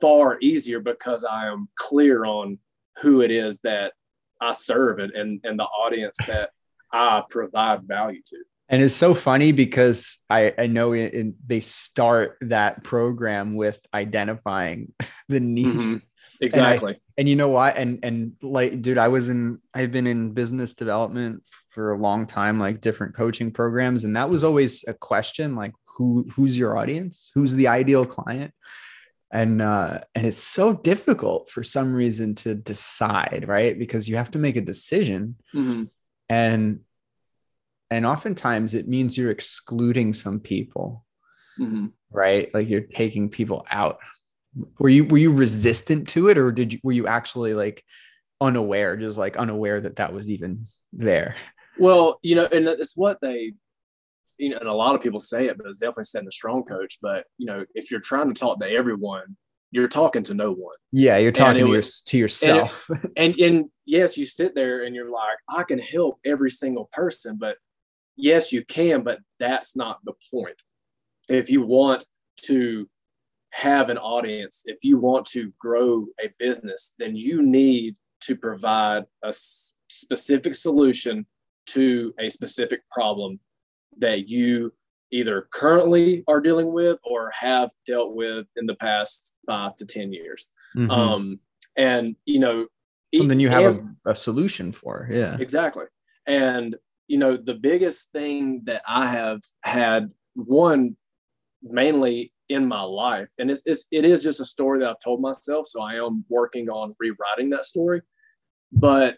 far easier because I am clear on who it is that I serve and, and, and the audience that I provide value to. And it's so funny because I, I know in, they start that program with identifying [LAUGHS] the need. Mm-hmm. Exactly. And, I, and, you know why? And and like, dude, I was in I've been in business development for a long time, like different coaching programs. And that was always a question like who who's your audience? Who's the ideal client? and uh, and it's so difficult for some reason to decide right because you have to make a decision mm-hmm. and and oftentimes it means you're excluding some people mm-hmm. right like you're taking people out were you were you resistant to it or did you were you actually like unaware just like unaware that that was even there well you know and it's what they you know, and a lot of people say it, but it's definitely said in the strong coach. But you know, if you're trying to talk to everyone, you're talking to no one. Yeah, you're talking to, your, to yourself. And, [LAUGHS] and and yes, you sit there and you're like, I can help every single person, but yes, you can, but that's not the point. If you want to have an audience, if you want to grow a business, then you need to provide a specific solution to a specific problem that you either currently are dealing with or have dealt with in the past five to 10 years. Mhm. Um, and, you know, something you have and- a, a solution for. Yeah. Exactly. And, you know, the biggest thing that I have had, one, mainly in my life, and it's, it's, it is just a story that I've told myself. So I am working on rewriting that story. But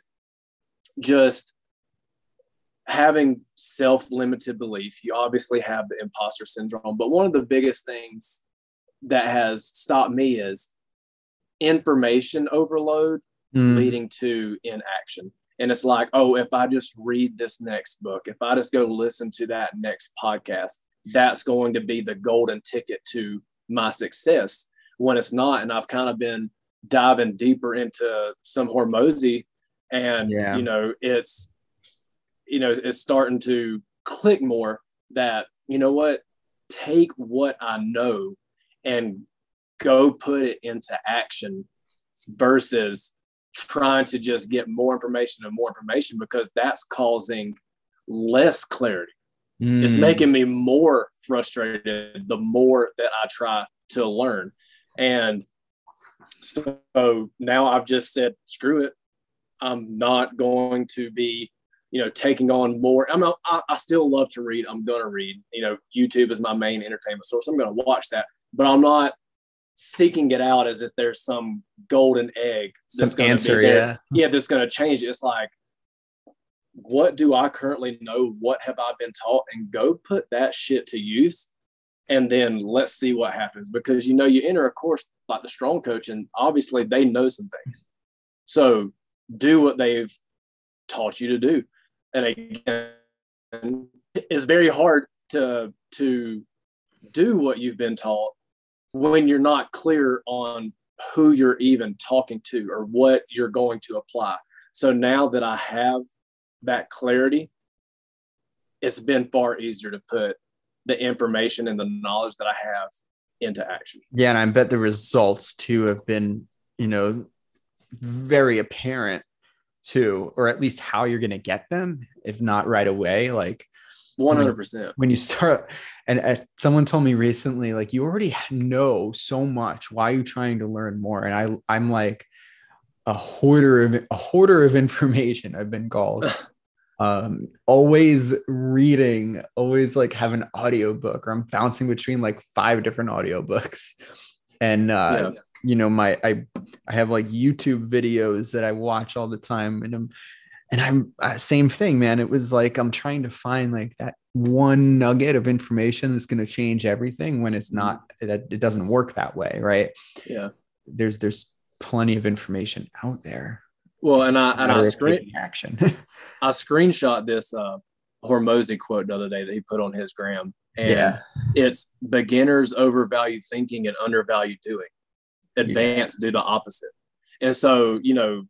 just having self limited belief, you obviously have the imposter syndrome. But one of the biggest things that has stopped me is information overload Mm. leading to inaction. And it's like, oh, if I just read this next book, if I just go listen to that next podcast, that's going to be the golden ticket to my success when it's not. And I've kind of been diving deeper into some Hormozi and, Yeah. you know, it's, you know, it's starting to click more that, you know what, take what I know and go put it into action versus trying to just get more information and more information because that's causing less clarity. It's Mm. making me more frustrated the more that I try to learn. And so now I've just said, screw it. I'm not going to be, you know, taking on more. I'm, I, I still love to read. I'm going to read. You know, YouTube is my main entertainment source. I'm going to watch that, but I'm not seeking it out as if there's some golden egg that's Some gonna be answer, there. yeah. yeah, that's going to change it. It's like, what do I currently know? What have I been taught? And go put that shit to use. And then let's see what happens. Because you know, you enter a course like the strong coach, and obviously they know some things. So do what they've taught you to do. And again, it's very hard to to do what you've been taught when you're not clear on who you're even talking to or what you're going to apply. So now that I have that clarity, it's been far easier to put the information and the knowledge that I have into action. Yeah, and I bet the results too have been, you know, very apparent too, or at least how you're going to get them, if not right away. Like 100%. when you start, and as someone told me recently, like you already know so much. Why are you trying to learn more? And I, I'm like a hoarder of a hoarder of information. I've been called. [LAUGHS] um always reading always like have an audiobook or i'm bouncing between like five different audiobooks. And uh Yeah. you know my i i have like youtube videos that i watch all the time and i'm and i'm uh, same thing man. It was like i'm trying to find like that one nugget of information that's going to change everything when it's not that it doesn't work that way right? Yeah. there's there's plenty of information out there Well, and I and I screen action [LAUGHS] I screenshot this uh Hormozi quote the other day that he put on his gram. And yeah it's beginners overvalue thinking and undervalue doing. Advanced do the opposite. And so, you know,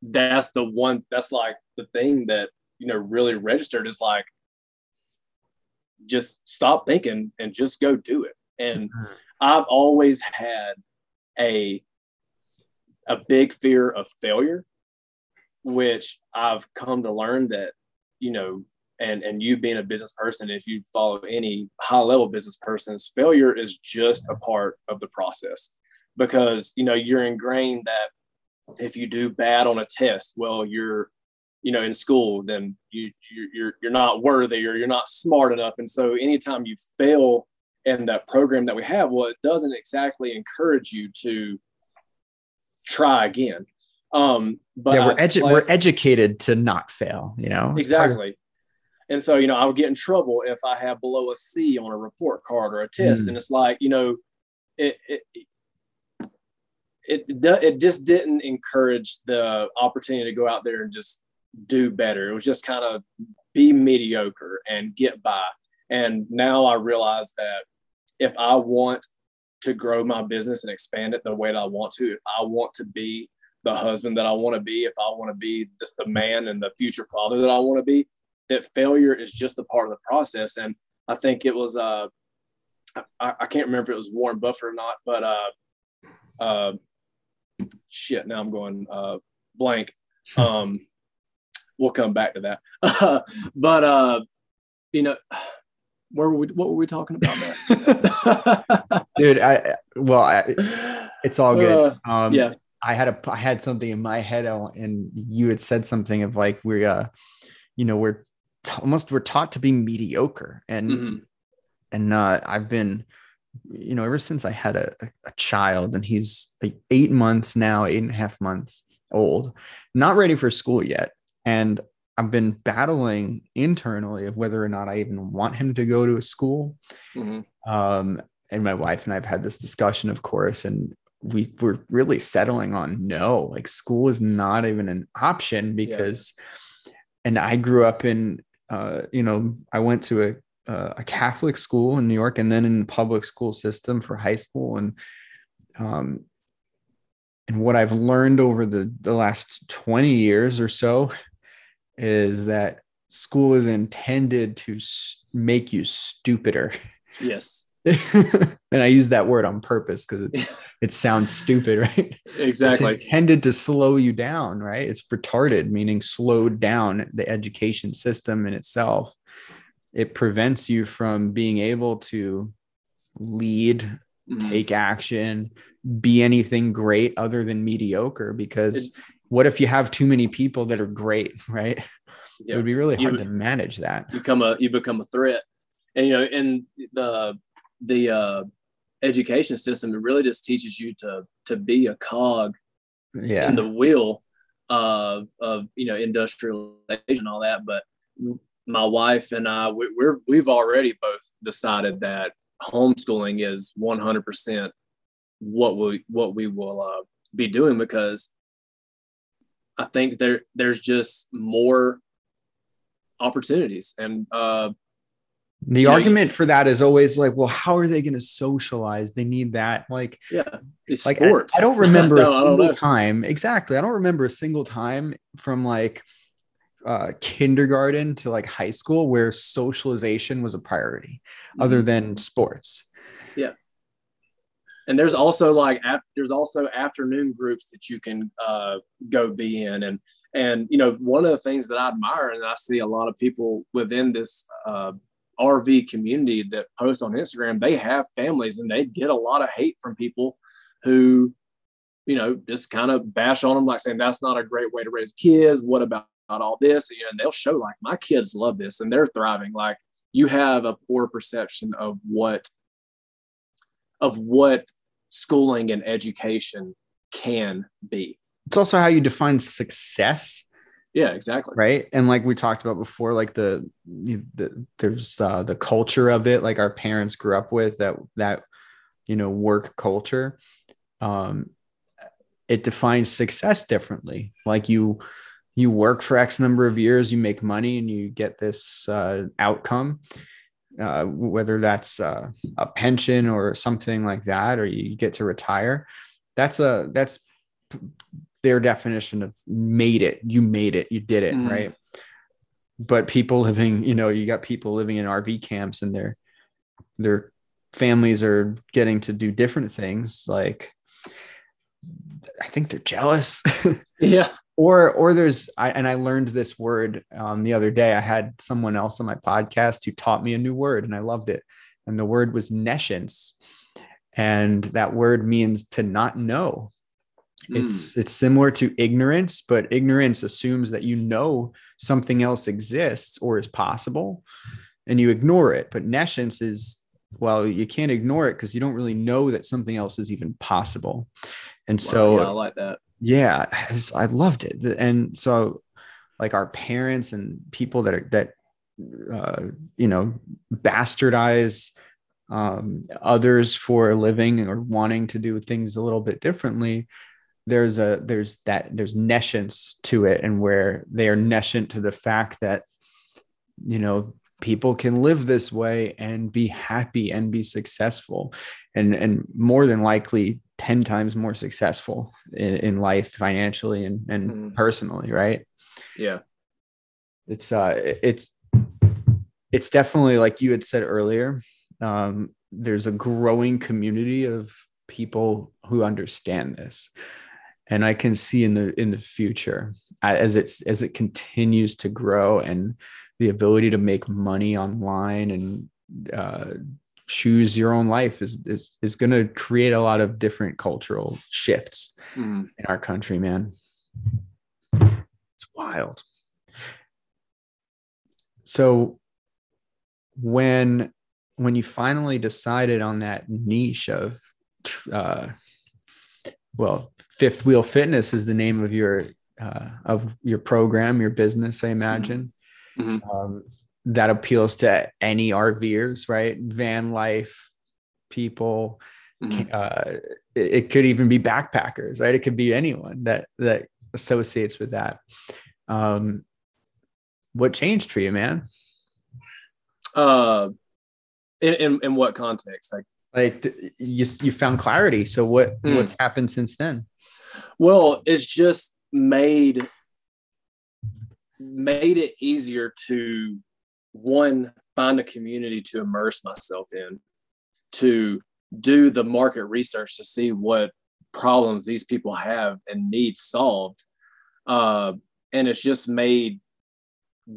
that's the one that's like the thing that, you know, really registered is like just stop thinking and just go do it. And Mhm. I've always had a a big fear of failure, which I've come to learn that, you know, and and you being a business person, if you follow any high level business persons, failure is just a part of the process because you know you're ingrained that if you do bad on a test, well, you're you know in school, then you you- you're you're not worthy or you're not smart enough, and so anytime you fail in that program that we have, well, it doesn't exactly encourage you to try again. Um, but yeah, we're, edu- we're educated to not fail, you know? It's part of- exactly. And so, you know, I would get in trouble if I have below a C on a report card or a test. Mm. And it's like, you know, it, it, it, it just didn't encourage the opportunity to go out there and just do better. It was just kind of be mediocre and get by. And now I realize that if I want to grow my business and expand it the way that I want to, if I want to be the husband that I want to be, if I want to be just the man and the future father that I want to be, that failure is just a part of the process. And I think it was, uh, I, I can't remember if it was Warren Buffett or not, but uh, uh, shit, now I'm going uh, blank. [LAUGHS] Um, we'll come back to that. [LAUGHS] but, uh, you know, where were we, what were we talking about [LAUGHS] dude i well I, it's all good Uh, um yeah. i had a i had something in my head and you had said something of like we're uh you know we're t- almost we're taught to be mediocre and Mhm. and uh i've been you know ever since i had a, a child and he's like eight months now eight and a half months old not ready for school yet and i've been battling internally of whether or not i even want him to go to a school. Mhm. um, and my wife and I've had this discussion, of course, and we were really settling on no, like school is not even an option because, and I grew up in, uh, you know, I went to a uh, a Catholic school in New York and then in the public school system for high school. And um and what I've learned over the the last 20 years or so is that school is intended to make you stupider Yes. [LAUGHS] and I use that word on purpose because it, [LAUGHS] it sounds stupid, right? Exactly. It's intended to slow you down, right? It's retarded, meaning slowed down the education system in itself. It prevents you from being able to lead, Mhm. take action, be anything great other than mediocre. Because It- what if you have too many people that are great, [LAUGHS] right? It would be really hard would- to manage that. You become a you become a threat and you know in the the uh education system it really just teaches you to to be a cog Yeah. in the wheel of of you know industrialization and all that but my wife and i we, we're we've already both decided that homeschooling is 100% what we what we will uh, be doing because i think there there's just more opportunities and uh The you know, argument for that is always like, well, how are they going to socialize? They need that. Like, yeah it's like sports I, don't [LAUGHS] remember No, a I single time. Exactly. I don't remember a single time from like uh, kindergarten to like high school where socialization was a priority other Mhm. than sports. And there's also like af- there's also afternoon groups that you can uh, go be in. And and you know one of the things that i admire and i see a lot of people within this uh, rv community that post on instagram they have families and they get a lot of hate from people who you know just kind of bash on them like saying that's not a great way to raise kids. What about all this? You know, and they'll show like my kids love this and they're thriving. Like you have a poor perception of what of what schooling and education can be. It's also how you define success, Yeah, exactly. right? And like we talked about before, like the, the there's uh, the culture of it, like our parents grew up with that that you know work culture. Um, it defines success differently. Like you you work for X number of years, you make money, and you get this uh, outcome. Uh, whether that's uh, a pension or something like that, or you get to retire, that's a that's their definition of made it. You made it. You did it, Mhm. right? But people living, you know, you got people living in RV camps, and their their families are getting to do different things. Like, I think they're jealous. [LAUGHS] Yeah. Or or there's I and I learned this word um, the other day. I had someone else on my podcast who taught me a new word, and I loved it. And the word was nescience, and that word means to not know. It's it's similar to ignorance, but ignorance assumes that you know something else exists or is possible, and you ignore it. But nescience is well, you can't ignore it because you don't really know that something else is even possible. And Wow, so yeah, I like that. Yeah I, just- I loved it. And so like our parents and people that are that uh, you know bastardize um, others for a living or wanting to do things a little bit differently there's a there's that there's nescience to it and where they are nescient to the fact that you know people can live this way and be happy and be successful and and more than likely 10 times more successful in, in life financially and, and Mhm. personally right Yeah. it's uh it's it's definitely like you had said earlier um there's a growing community of people who understand this and i can see in the in the future uh, as it's as it continues to grow and the ability to make money online and uh, choose your own life is is, is going to create a lot of different cultural shifts Mhm. in our country, man. It's wild. So when when you finally decided on that niche of uh well, fifth wheel fitness is the name of your uh, of your program, your business, I imagine. Mhm. Um, that appeals to any RVers, right? Van life people, Mhm. uh, it, it could even be backpackers, right? It could be anyone that that associates with that. Um, what changed for you, man? Uh, in, in in what context? Like, Like you you found clarity. So what Mm. what's happened since then? well, it's just made made it easier to one find a community to immerse myself in, to do the market research to see what problems these people have and need solved. Uh, and it's just made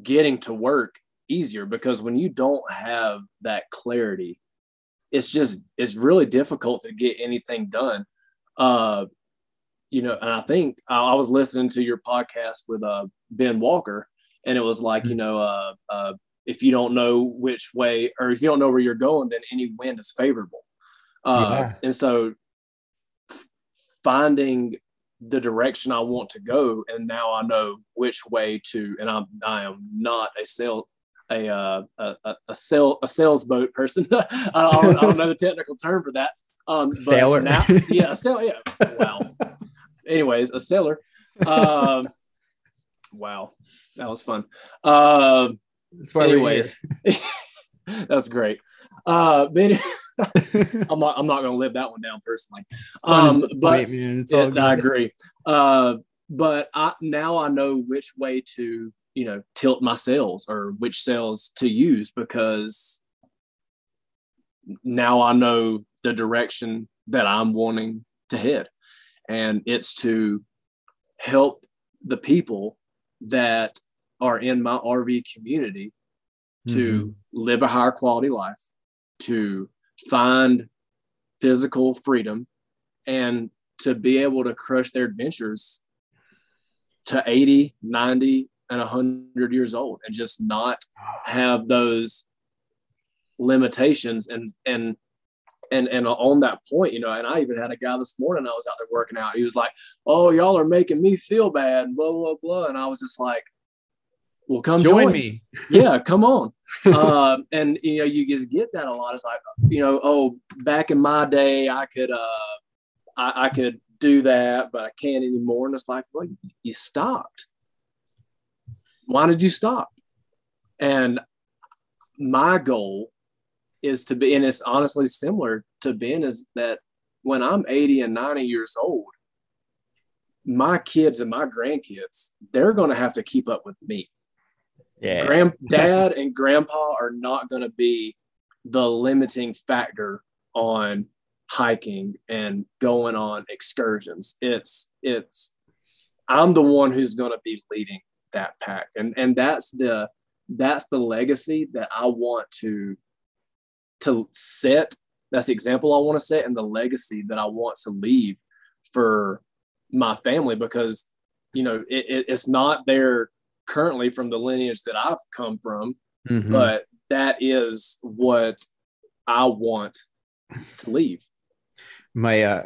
getting to work easier because when you don't have that clarity, it's just it's really difficult to get anything done. Uh, you know, and I think I, was listening to your podcast with uh, Ben Walker, and it was like, you know, uh, uh, if you don't know which way or if you don't know where you're going, then any wind is favorable. Uh, Yeah. And so finding the direction I want to go, and now I know which way to, and I'm I am not a sale a uh, a a, a sale a sales boat person. [LAUGHS] I, don't, I don't know the technical term for that. Um, but Sailor. Now, yeah, a sailor. Yeah. [LAUGHS] Wow. Anyways, a sailor. Um, wow, that was fun. Um, That's why anyway, [LAUGHS] that's great. Uh, but [LAUGHS] I'm not. I'm not going to live that one down personally. Um, but point, man. It's yeah, all I agree. Uh, but I now I know which way to you know tilt my sails or which sails to use because now I know the direction that I'm wanting to head, and it's to help the people that are in my RV community to mm-hmm. live a higher quality life, to find physical freedom, and to be able to crush their adventures to 80, 90, and 100 years old and just not have those limitations and and and and on that point you know and i even had a guy this morning i was out there working out. He was like oh y'all are making me feel bad blah blah blah. And i was just like well come Join join, me. [LAUGHS] yeah come on. [LAUGHS] Um and you know you just get that a lot. It's like you know oh back in my day i could uh i, I could do that but i can't anymore. And it's like well you stopped. Why did you stop? And my goal is to be and it's honestly similar to ben is that when i'm 80 and 90 years old my kids and my grandkids they're going to have to keep up with me. Yeah. granddad [LAUGHS] and grandpa are not going to be the limiting factor on hiking and going on excursions. It's it's i'm the one who's going to be leading that pack. And and that's the that's the legacy that i want to to set that's the example i want to set and the legacy that i want to leave for my family because you know it, it, it's not there currently from the lineage that i've come from Mhm. but that is what I want to leave. my uh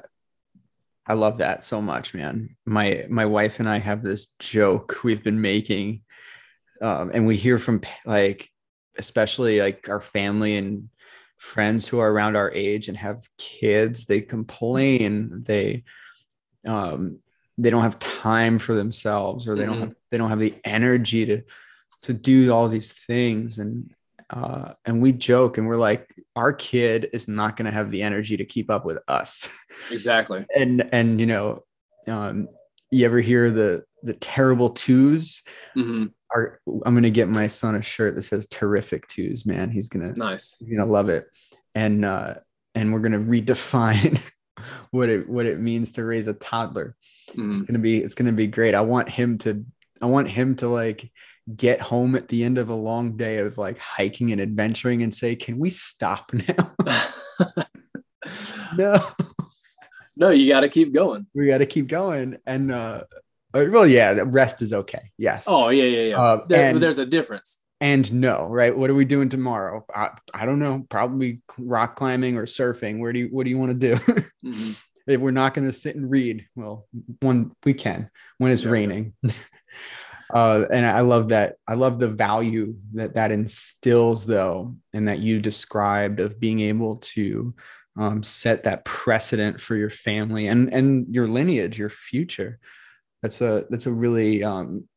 i love that so much man my my wife and i have this joke we've been making um and we hear from like especially like our family and friends who are around our age and have kids they complain they um they don't have time for themselves or they don't Mhm. have they don't have the energy to to do all these things and uh and we joke and we're like our kid is not going to have the energy to keep up with us [LAUGHS] Exactly. and and you know um you ever hear the the terrible twos hmm are i'm gonna get my son a shirt that says terrific twos man he's gonna Nice. he's gonna love it and uh and we're gonna [LAUGHS] redefine what it what it means to raise a toddler Mhm. it's gonna be it's gonna be great i want him to i want him to like get home at the end of a long day of like hiking and adventuring and say, "Can we stop [LAUGHS] now?" [LAUGHS] no. No, you got to keep going. We got to keep going and uh well yeah, rest is okay. Yes. Oh, yeah, yeah, yeah. Uh, there, and- there's a difference. and no, right? What are we doing tomorrow? I, I don't know. Probably rock climbing or surfing. Where do you what do you want to do? [LAUGHS] Mhm. if we're not going to sit and read, well, when we can when it's Yeah. raining. [LAUGHS] uh, and I love that. I love the value that that instills, though, and that you described of being able to um, set that precedent for your family and and your lineage, your future. That's a that's a really um,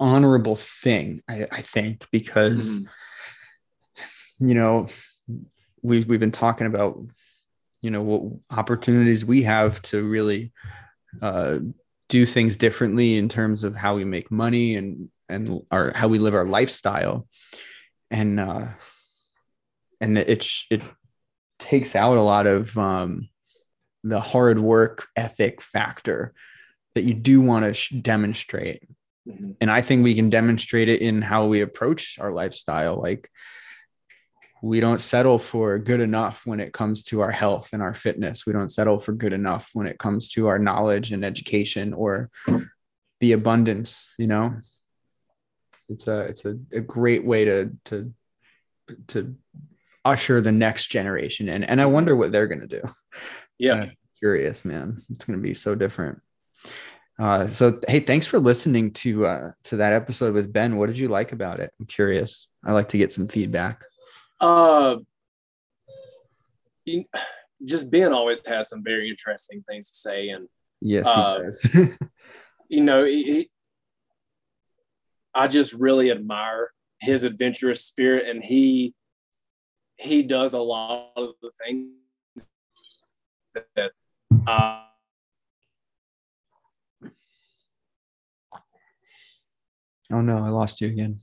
honorable thing, I, I think, because Mhm. you know we've we've been talking about you know what opportunities we have to really uh, do things differently in terms of how we make money and and our how we live our lifestyle and uh and it sh- it takes out a lot of um the hard work ethic factor that you do want to sh- demonstrate. Mhm. and i think we can demonstrate it in how we approach our lifestyle. Like we don't settle for good enough when it comes to our health and our fitness. We don't settle for good enough when it comes to our knowledge and education or the abundance you know? It's a it's a, a great way to to to usher the next generation in. And i wonder what they're going to do. Yeah. I'm curious man. It's going to be so different uh, so hey thanks for listening to uh, to that episode with ben. What did you like about it? I'm curious. I like to get some feedback. Uh, just Ben always has some very interesting things to say, and yes Uh, he does. [LAUGHS] you know, he, he- I just really admire his adventurous spirit, and he he does a lot of the things that uh, oh no i lost you again.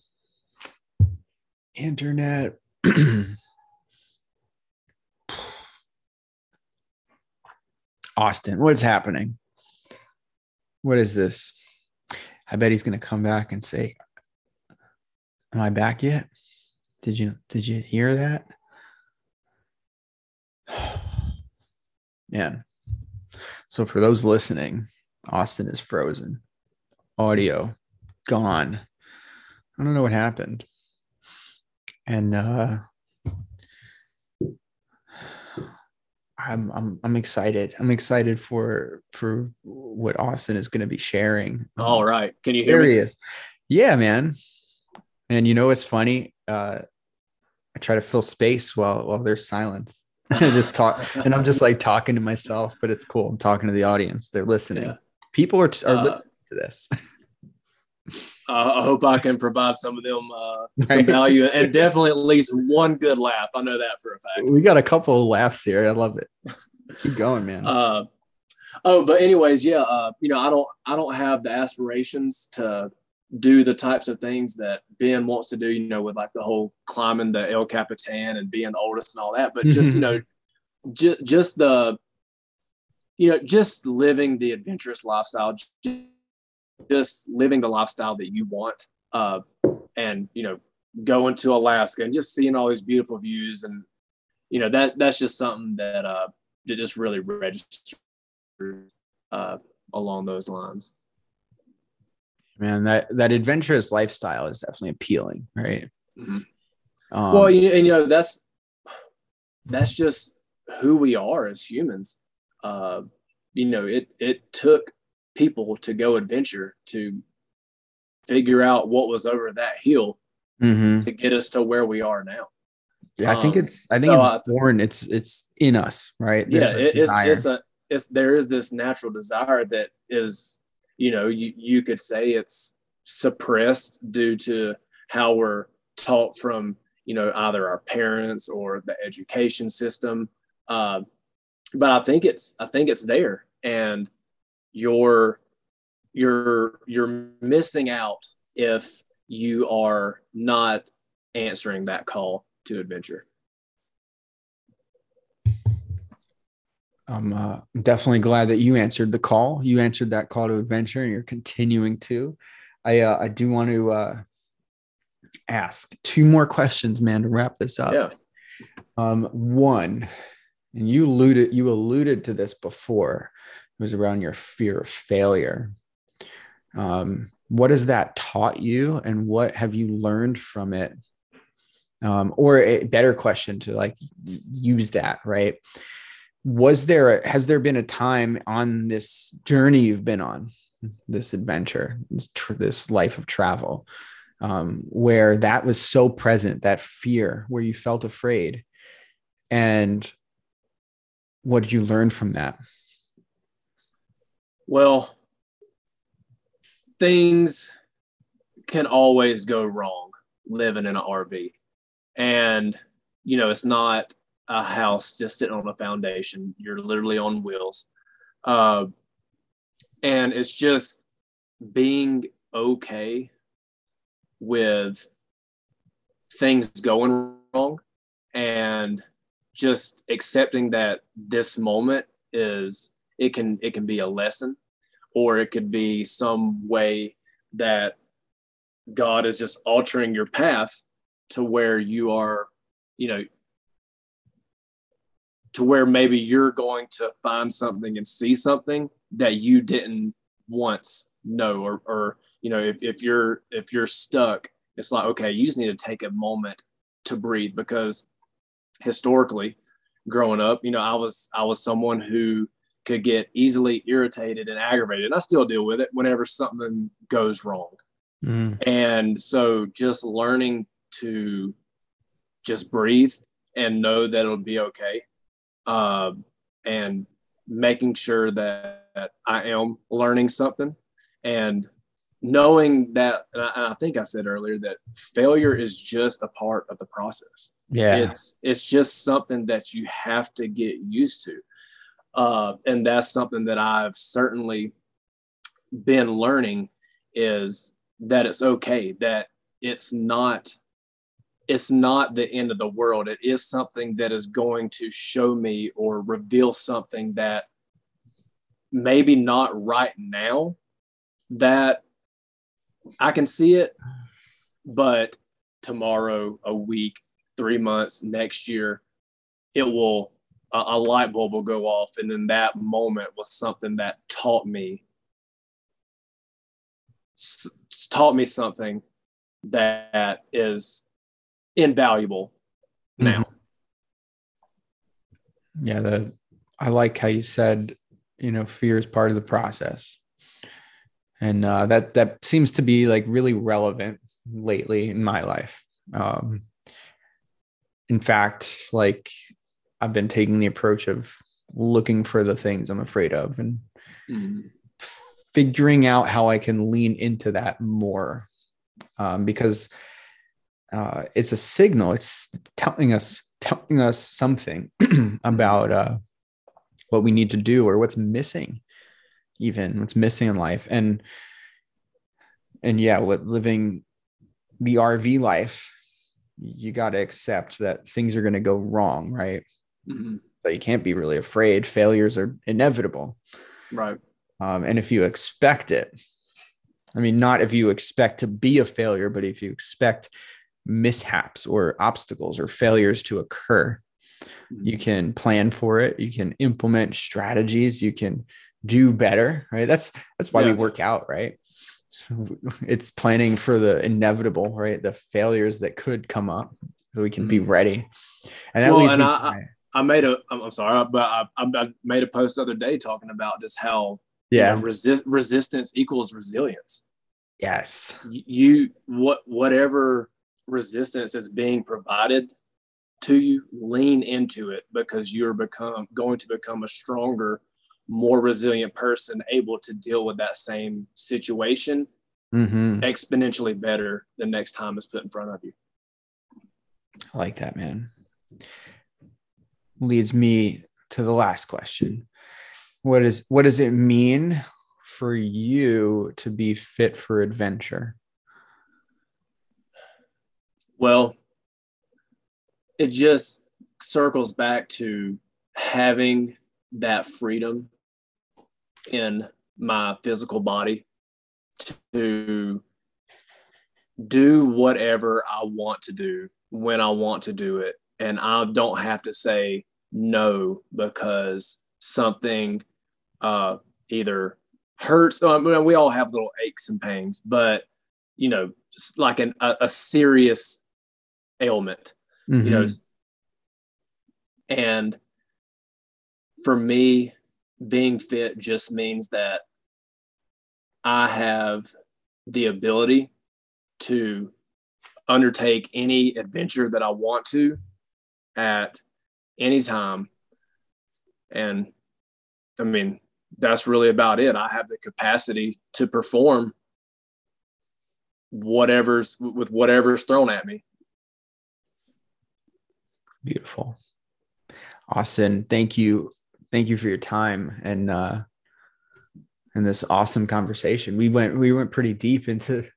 Internet. [CLEARS THROAT] Austin what's happening? What is this? I bet he's going to come back and say am i back yet? Did you did you hear that? [SIGHS] Man. So for those listening austin is frozen. Audio gone i don't know what happened and uh I'm I'm I'm excited. I'm excited for for what Austin is going to be sharing. all right. Can you hear There he me? is. Yeah, man. And you know what's funny? Uh I try to fill space while while there's silence. [LAUGHS] I just talk and I'm just like talking to myself, but it's cool. I'm talking to the audience. They're listening. Yeah. People are are Uh, listening to this. [LAUGHS] Uh, I hope I can provide some of them uh, some Right. value and [LAUGHS] definitely at least one good laugh. I know that for a fact. we got a couple of laughs here. I love it. Keep going, man. [LAUGHS] Uh, oh, but anyways, yeah, uh, you know, I don't, I don't have the aspirations to do the types of things that Ben wants to do. You know, with like the whole climbing the El Capitan and being the oldest and all that. But just you [LAUGHS] know, ju- just the, you know, just living the adventurous lifestyle, ju- just living the lifestyle that you want, uh, and you know, going to Alaska and just seeing all these beautiful views and you know that that's just something that uh that just really registers uh, along those lines. man, that that adventurous lifestyle is definitely appealing, right? Mhm. Um, well, you, and you know that's that's just who we are as humans. Uh, you know, it it took people to go adventure to figure out what was over that hill mhm. to get us to where we are now. Yeah, I think Um, it's I think so it's I- born. It's it's in us, right? There's yeah, it, it's it's a it's there is this natural desire that is you know you you could say it's suppressed due to how we're taught from you know either our parents or the education system uh, but i think it's i think it's there and you're you're you're missing out if you are not answering that call to adventure I'm uh, definitely glad that you answered the call. You answered that call to adventure, and you're continuing to. I uh, I do want to uh, ask two more questions, man, to wrap this up. Yeah. Um, one, and you alluded you alluded to this before. It was around your fear of failure. Um, what has that taught you, and what have you learned from it? Um, or a better question to like use that, right? Was there has there been a time on this journey you've been on, this adventure, this, tr- this life of travel, um, where that was so present, that fear, where you felt afraid, and what did you learn from that? Well, things can always go wrong living in an RV. And, you know, it's not a house just sitting on a foundation. You're literally on wheels. Uh, and it's just being okay with things going wrong and just accepting that this moment is it can it can be a lesson or it could be some way that God is just altering your path to where you are, you know, to where maybe you're going to find something and see something that you didn't once know or or you know if, if you're if you're stuck it's like okay you just need to take a moment to breathe because historically growing up you know i was i was someone who could get easily irritated and aggravated. And I still deal with it whenever something goes wrong. Mm. And so just learning to just breathe and know that it'll be okay. Uh, and making sure that, that, I am learning something and knowing that, and I, I think I said earlier that failure is just a part of the process. Yeah. It's, it's just something that you have to get used to uh, and that's something that I've certainly been learning is that it's okay that it's not it's not the end of the world. It is something that is going to show me or reveal something that maybe not right now that i can see it but tomorrow a week three months next year it will a, a light bulb will go off. And then that moment was something that taught me s- taught me something that is invaluable now. Mm-hmm. Yeah, the I like how you said, you know, fear is part of the process. And uh, that that seems to be like really relevant lately in my life. Um, in fact, like I've been taking the approach of looking for the things I'm afraid of and mm-hmm. figuring out how I can lean into that more um, because uh, it's a signal. It's telling us telling us something [CLEARS THROAT] about uh, what we need to do or what's missing, even what's missing in life. And and yeah, what living the RV life, you got to accept that things are going to go wrong, right? Mm-hmm. So you can't be really afraid. Failures are inevitable. Right. Um, and if you expect it, I mean, not if you expect to be a failure, but if you expect mishaps or obstacles or failures to occur, mm-hmm. you can plan for it. You can implement strategies. You can do better. Right. That's that's why yeah. we work out. Right. [LAUGHS] It's planning for the inevitable. Right. The failures that could come up, so we can mm-hmm. be ready. And that well, and I, I made a I'm sorry, but I, I made a post the other day talking about just how yeah you know, resist resistance equals resilience. Yes. You what whatever resistance is being provided to you, lean into it because you're become going to become a stronger, more resilient person, able to deal with that same situation mm-hmm. exponentially better the next time it's put in front of you. I like that, man leads me to the last question. What is what does it mean for you to be fit for adventure? Well, it just circles back to having that freedom in my physical body to do whatever I want to do when I want to do it. And I don't have to say no because something uh, either hurts. I mean, we all have little aches and pains, but you know, just like an, a, a serious ailment, mm-hmm. you know. And for me, being fit just means that I have the ability to undertake any adventure that I want to at any time. And I mean, that's really about it. I have the capacity to perform whatever's with whatever's thrown at me. Beautiful. Austin, thank you. Thank you for your time and uh and this awesome conversation. We went we went pretty deep into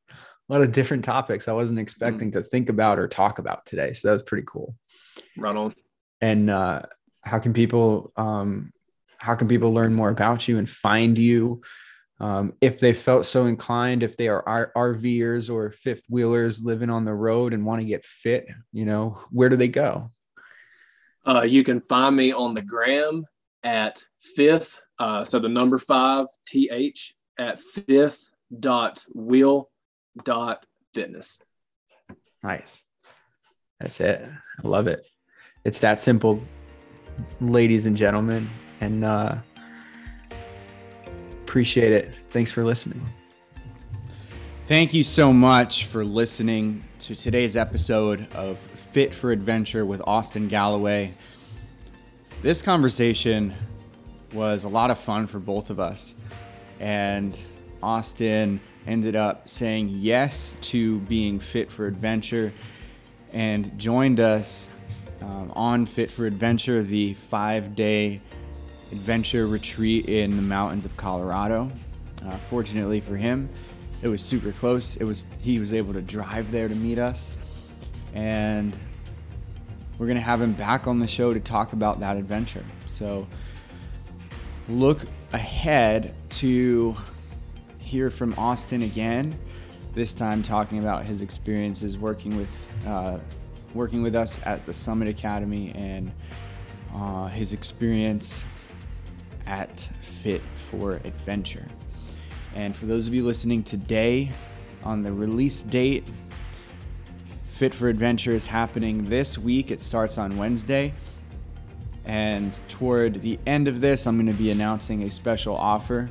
a lot of different topics I wasn't expecting mm. to think about or talk about today. So that was pretty cool. Ronald. And uh how can people um how can people learn more about you and find you um, if they felt so inclined if they are R- rvers or fifth wheelers living on the road and want to get fit you know where do they go uh, you can find me on the gram at fifth uh, so the number five th at fifth dot wheel dot fitness nice that's it i love it it's that simple ladies and gentlemen and uh, appreciate it. Thanks for listening. Thank you so much for listening to today's episode of Fit for Adventure with Austin Galloway. This conversation was a lot of fun for both of us. And Austin ended up saying yes to being fit for adventure and joined us um, on Fit for Adventure, the five day adventure retreat in the mountains of Colorado. Uh, fortunately for him, it was super close. It was he was able to drive there to meet us, and we're gonna have him back on the show to talk about that adventure. So look ahead to hear from Austin again. This time, talking about his experiences working with uh, working with us at the Summit Academy and uh, his experience at Fit for Adventure. And for those of you listening today, on the release date, Fit for Adventure is happening this week. It starts on Wednesday. And toward the end of this, I'm going to be announcing a special offer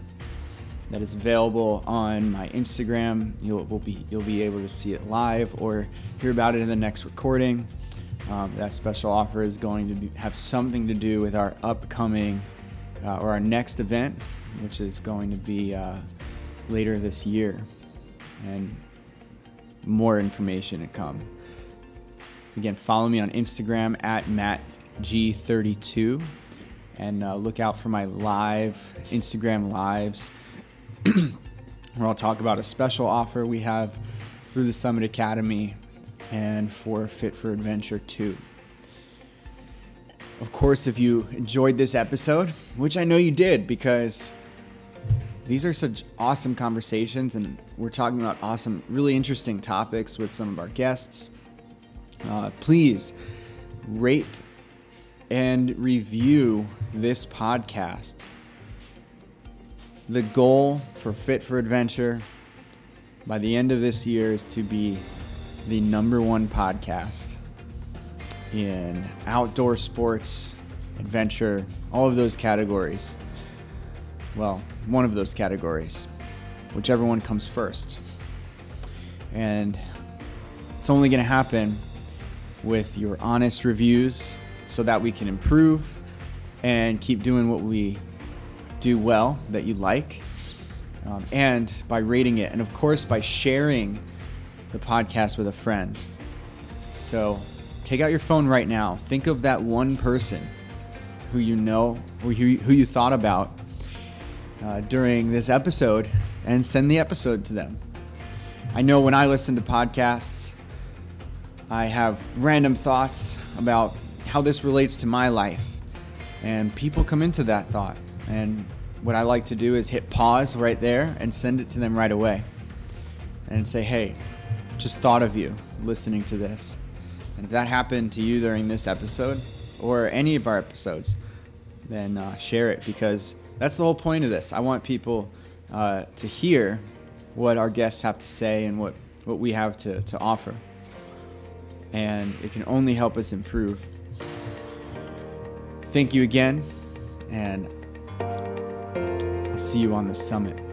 that is available on my Instagram. You'll be you'll be able to see it live or hear about it in the next recording. Um, that special offer is going to be, have something to do with our upcoming uh, or our next event, which is going to be uh, later this year. And more information to come. Again, follow me on Instagram at MattG32 and uh, look out for my live Instagram lives [CLEARS THROAT] where I'll talk about a special offer we have through the Summit Academy and for Fit for Adventure 2. Of course, if you enjoyed this episode, which I know you did because these are such awesome conversations and we're talking about awesome, really interesting topics with some of our guests, uh, please rate and review this podcast. The goal for Fit for Adventure by the end of this year is to be the number one podcast in outdoor sports, adventure, all of those categories. Well, one of those categories, whichever one comes first. And it's only going to happen with your honest reviews so that we can improve and keep doing what we do well that you like. Um, and by rating it, and of course, by sharing the podcast with a friend. So take out your phone right now. Think of that one person who you know or who, who you thought about uh, during this episode and send the episode to them. I know when I listen to podcasts, I have random thoughts about how this relates to my life. And people come into that thought. And what I like to do is hit pause right there and send it to them right away and say, hey, just thought of you listening to this. And if that happened to you during this episode or any of our episodes, then uh, share it because that's the whole point of this. I want people uh, to hear what our guests have to say and what, what we have to, to offer. And it can only help us improve. Thank you again, and I'll see you on the summit.